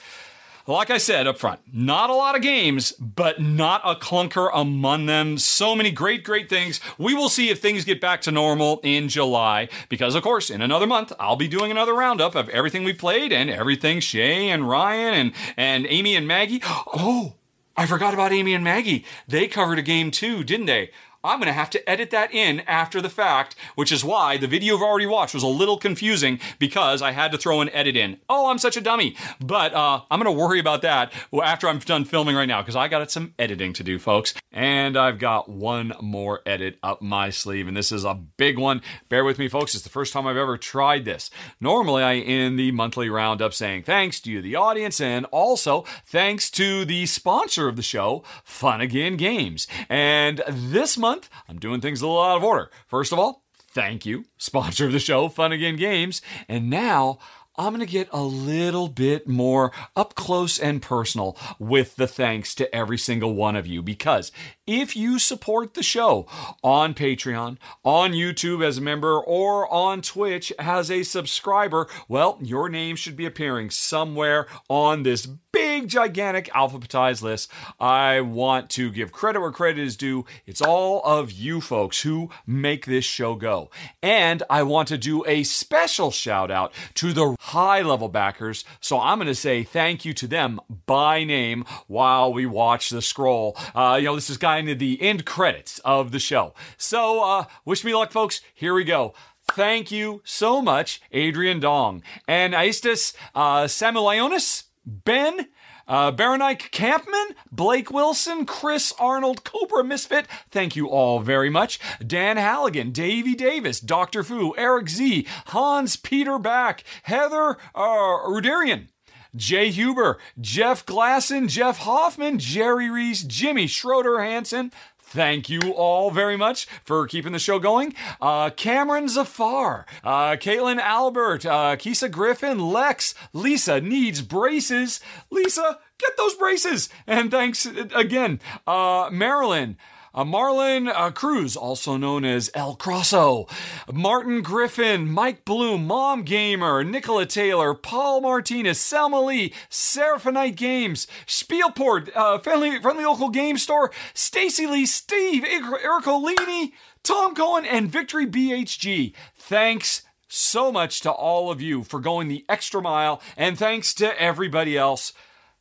A: Like I said up front, not a lot of games, but not a clunker among them. So many great, great things. We will see if things get back to normal in July, because of course, in another month, I'll be doing another roundup of everything we played and everything Shay and Ryan and, and Amy and Maggie. Oh, I forgot about Amy and Maggie. They covered a game too, didn't they? I'm going to have to edit that in after the fact, which is why the video you've already watched was a little confusing because I had to throw an edit in. Oh, I'm such a dummy. But uh, I'm going to worry about that after I'm done filming right now because I got some editing to do, folks. And I've got one more edit up my sleeve, and this is a big one. Bear with me, folks. It's the first time I've ever tried this. Normally, I end the monthly roundup saying thanks to you, the audience, and also thanks to the sponsor of the show, Fun Again Games. And this month, month, I'm doing things a little out of order. First of all, thank you, sponsor of the show, Fun Again Games. And now I'm going to get a little bit more up close and personal with the thanks to every single one of you because if you support the show on Patreon, on YouTube as a member, or on Twitch as a subscriber, well, your name should be appearing somewhere on this big, gigantic alphabetized list. I want to give credit where credit is due. It's all of you folks who make this show go. And I want to do a special shout out to the high level backers. So I'm going to say thank you to them by name while we watch the scroll. Uh, you know, this is kind of the end credits of the show. So uh, wish me luck, folks. Here we go. Thank you so much, Adrian Dong and Aistis uh, Samuelionis, Ben, uh, Baronike Campman, Blake Wilson, Chris Arnold, Cobra Misfit, thank you all very much. Dan Halligan, Davey Davis, Dr. Fu, Eric Z, Hans Peter Back, Heather uh, Ruderian, Jay Huber, Jeff Glasson, Jeff Hoffman, Jerry Reese, Jimmy Schroeder Hansen, Thank you all very much for keeping the show going. Uh, Cameron Zafar, uh, Caitlin Albert, uh, Kisa Griffin, Lex, Lisa needs braces. Lisa, get those braces. And thanks again, uh, Marilyn. Marlon uh, Cruz, also known as El Crosso, Martin Griffin, Mike Bloom, Mom Gamer, Nicola Taylor, Paul Martinez, Selma Lee, Seraphonite Games, Spielport, uh, friendly, friendly Local Game Store, Stacy Lee, Steve, Eric Olini, Tom Cohen, and Victory BHG. Thanks so much to all of you for going the extra mile, and thanks to everybody else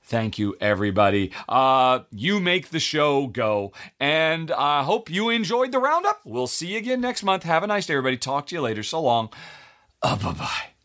A: Thank you, everybody. Uh, you make the show go. And I hope you enjoyed the roundup. We'll see you again next month. Have a nice day, everybody. Talk to you later. So long. Uh, bye bye.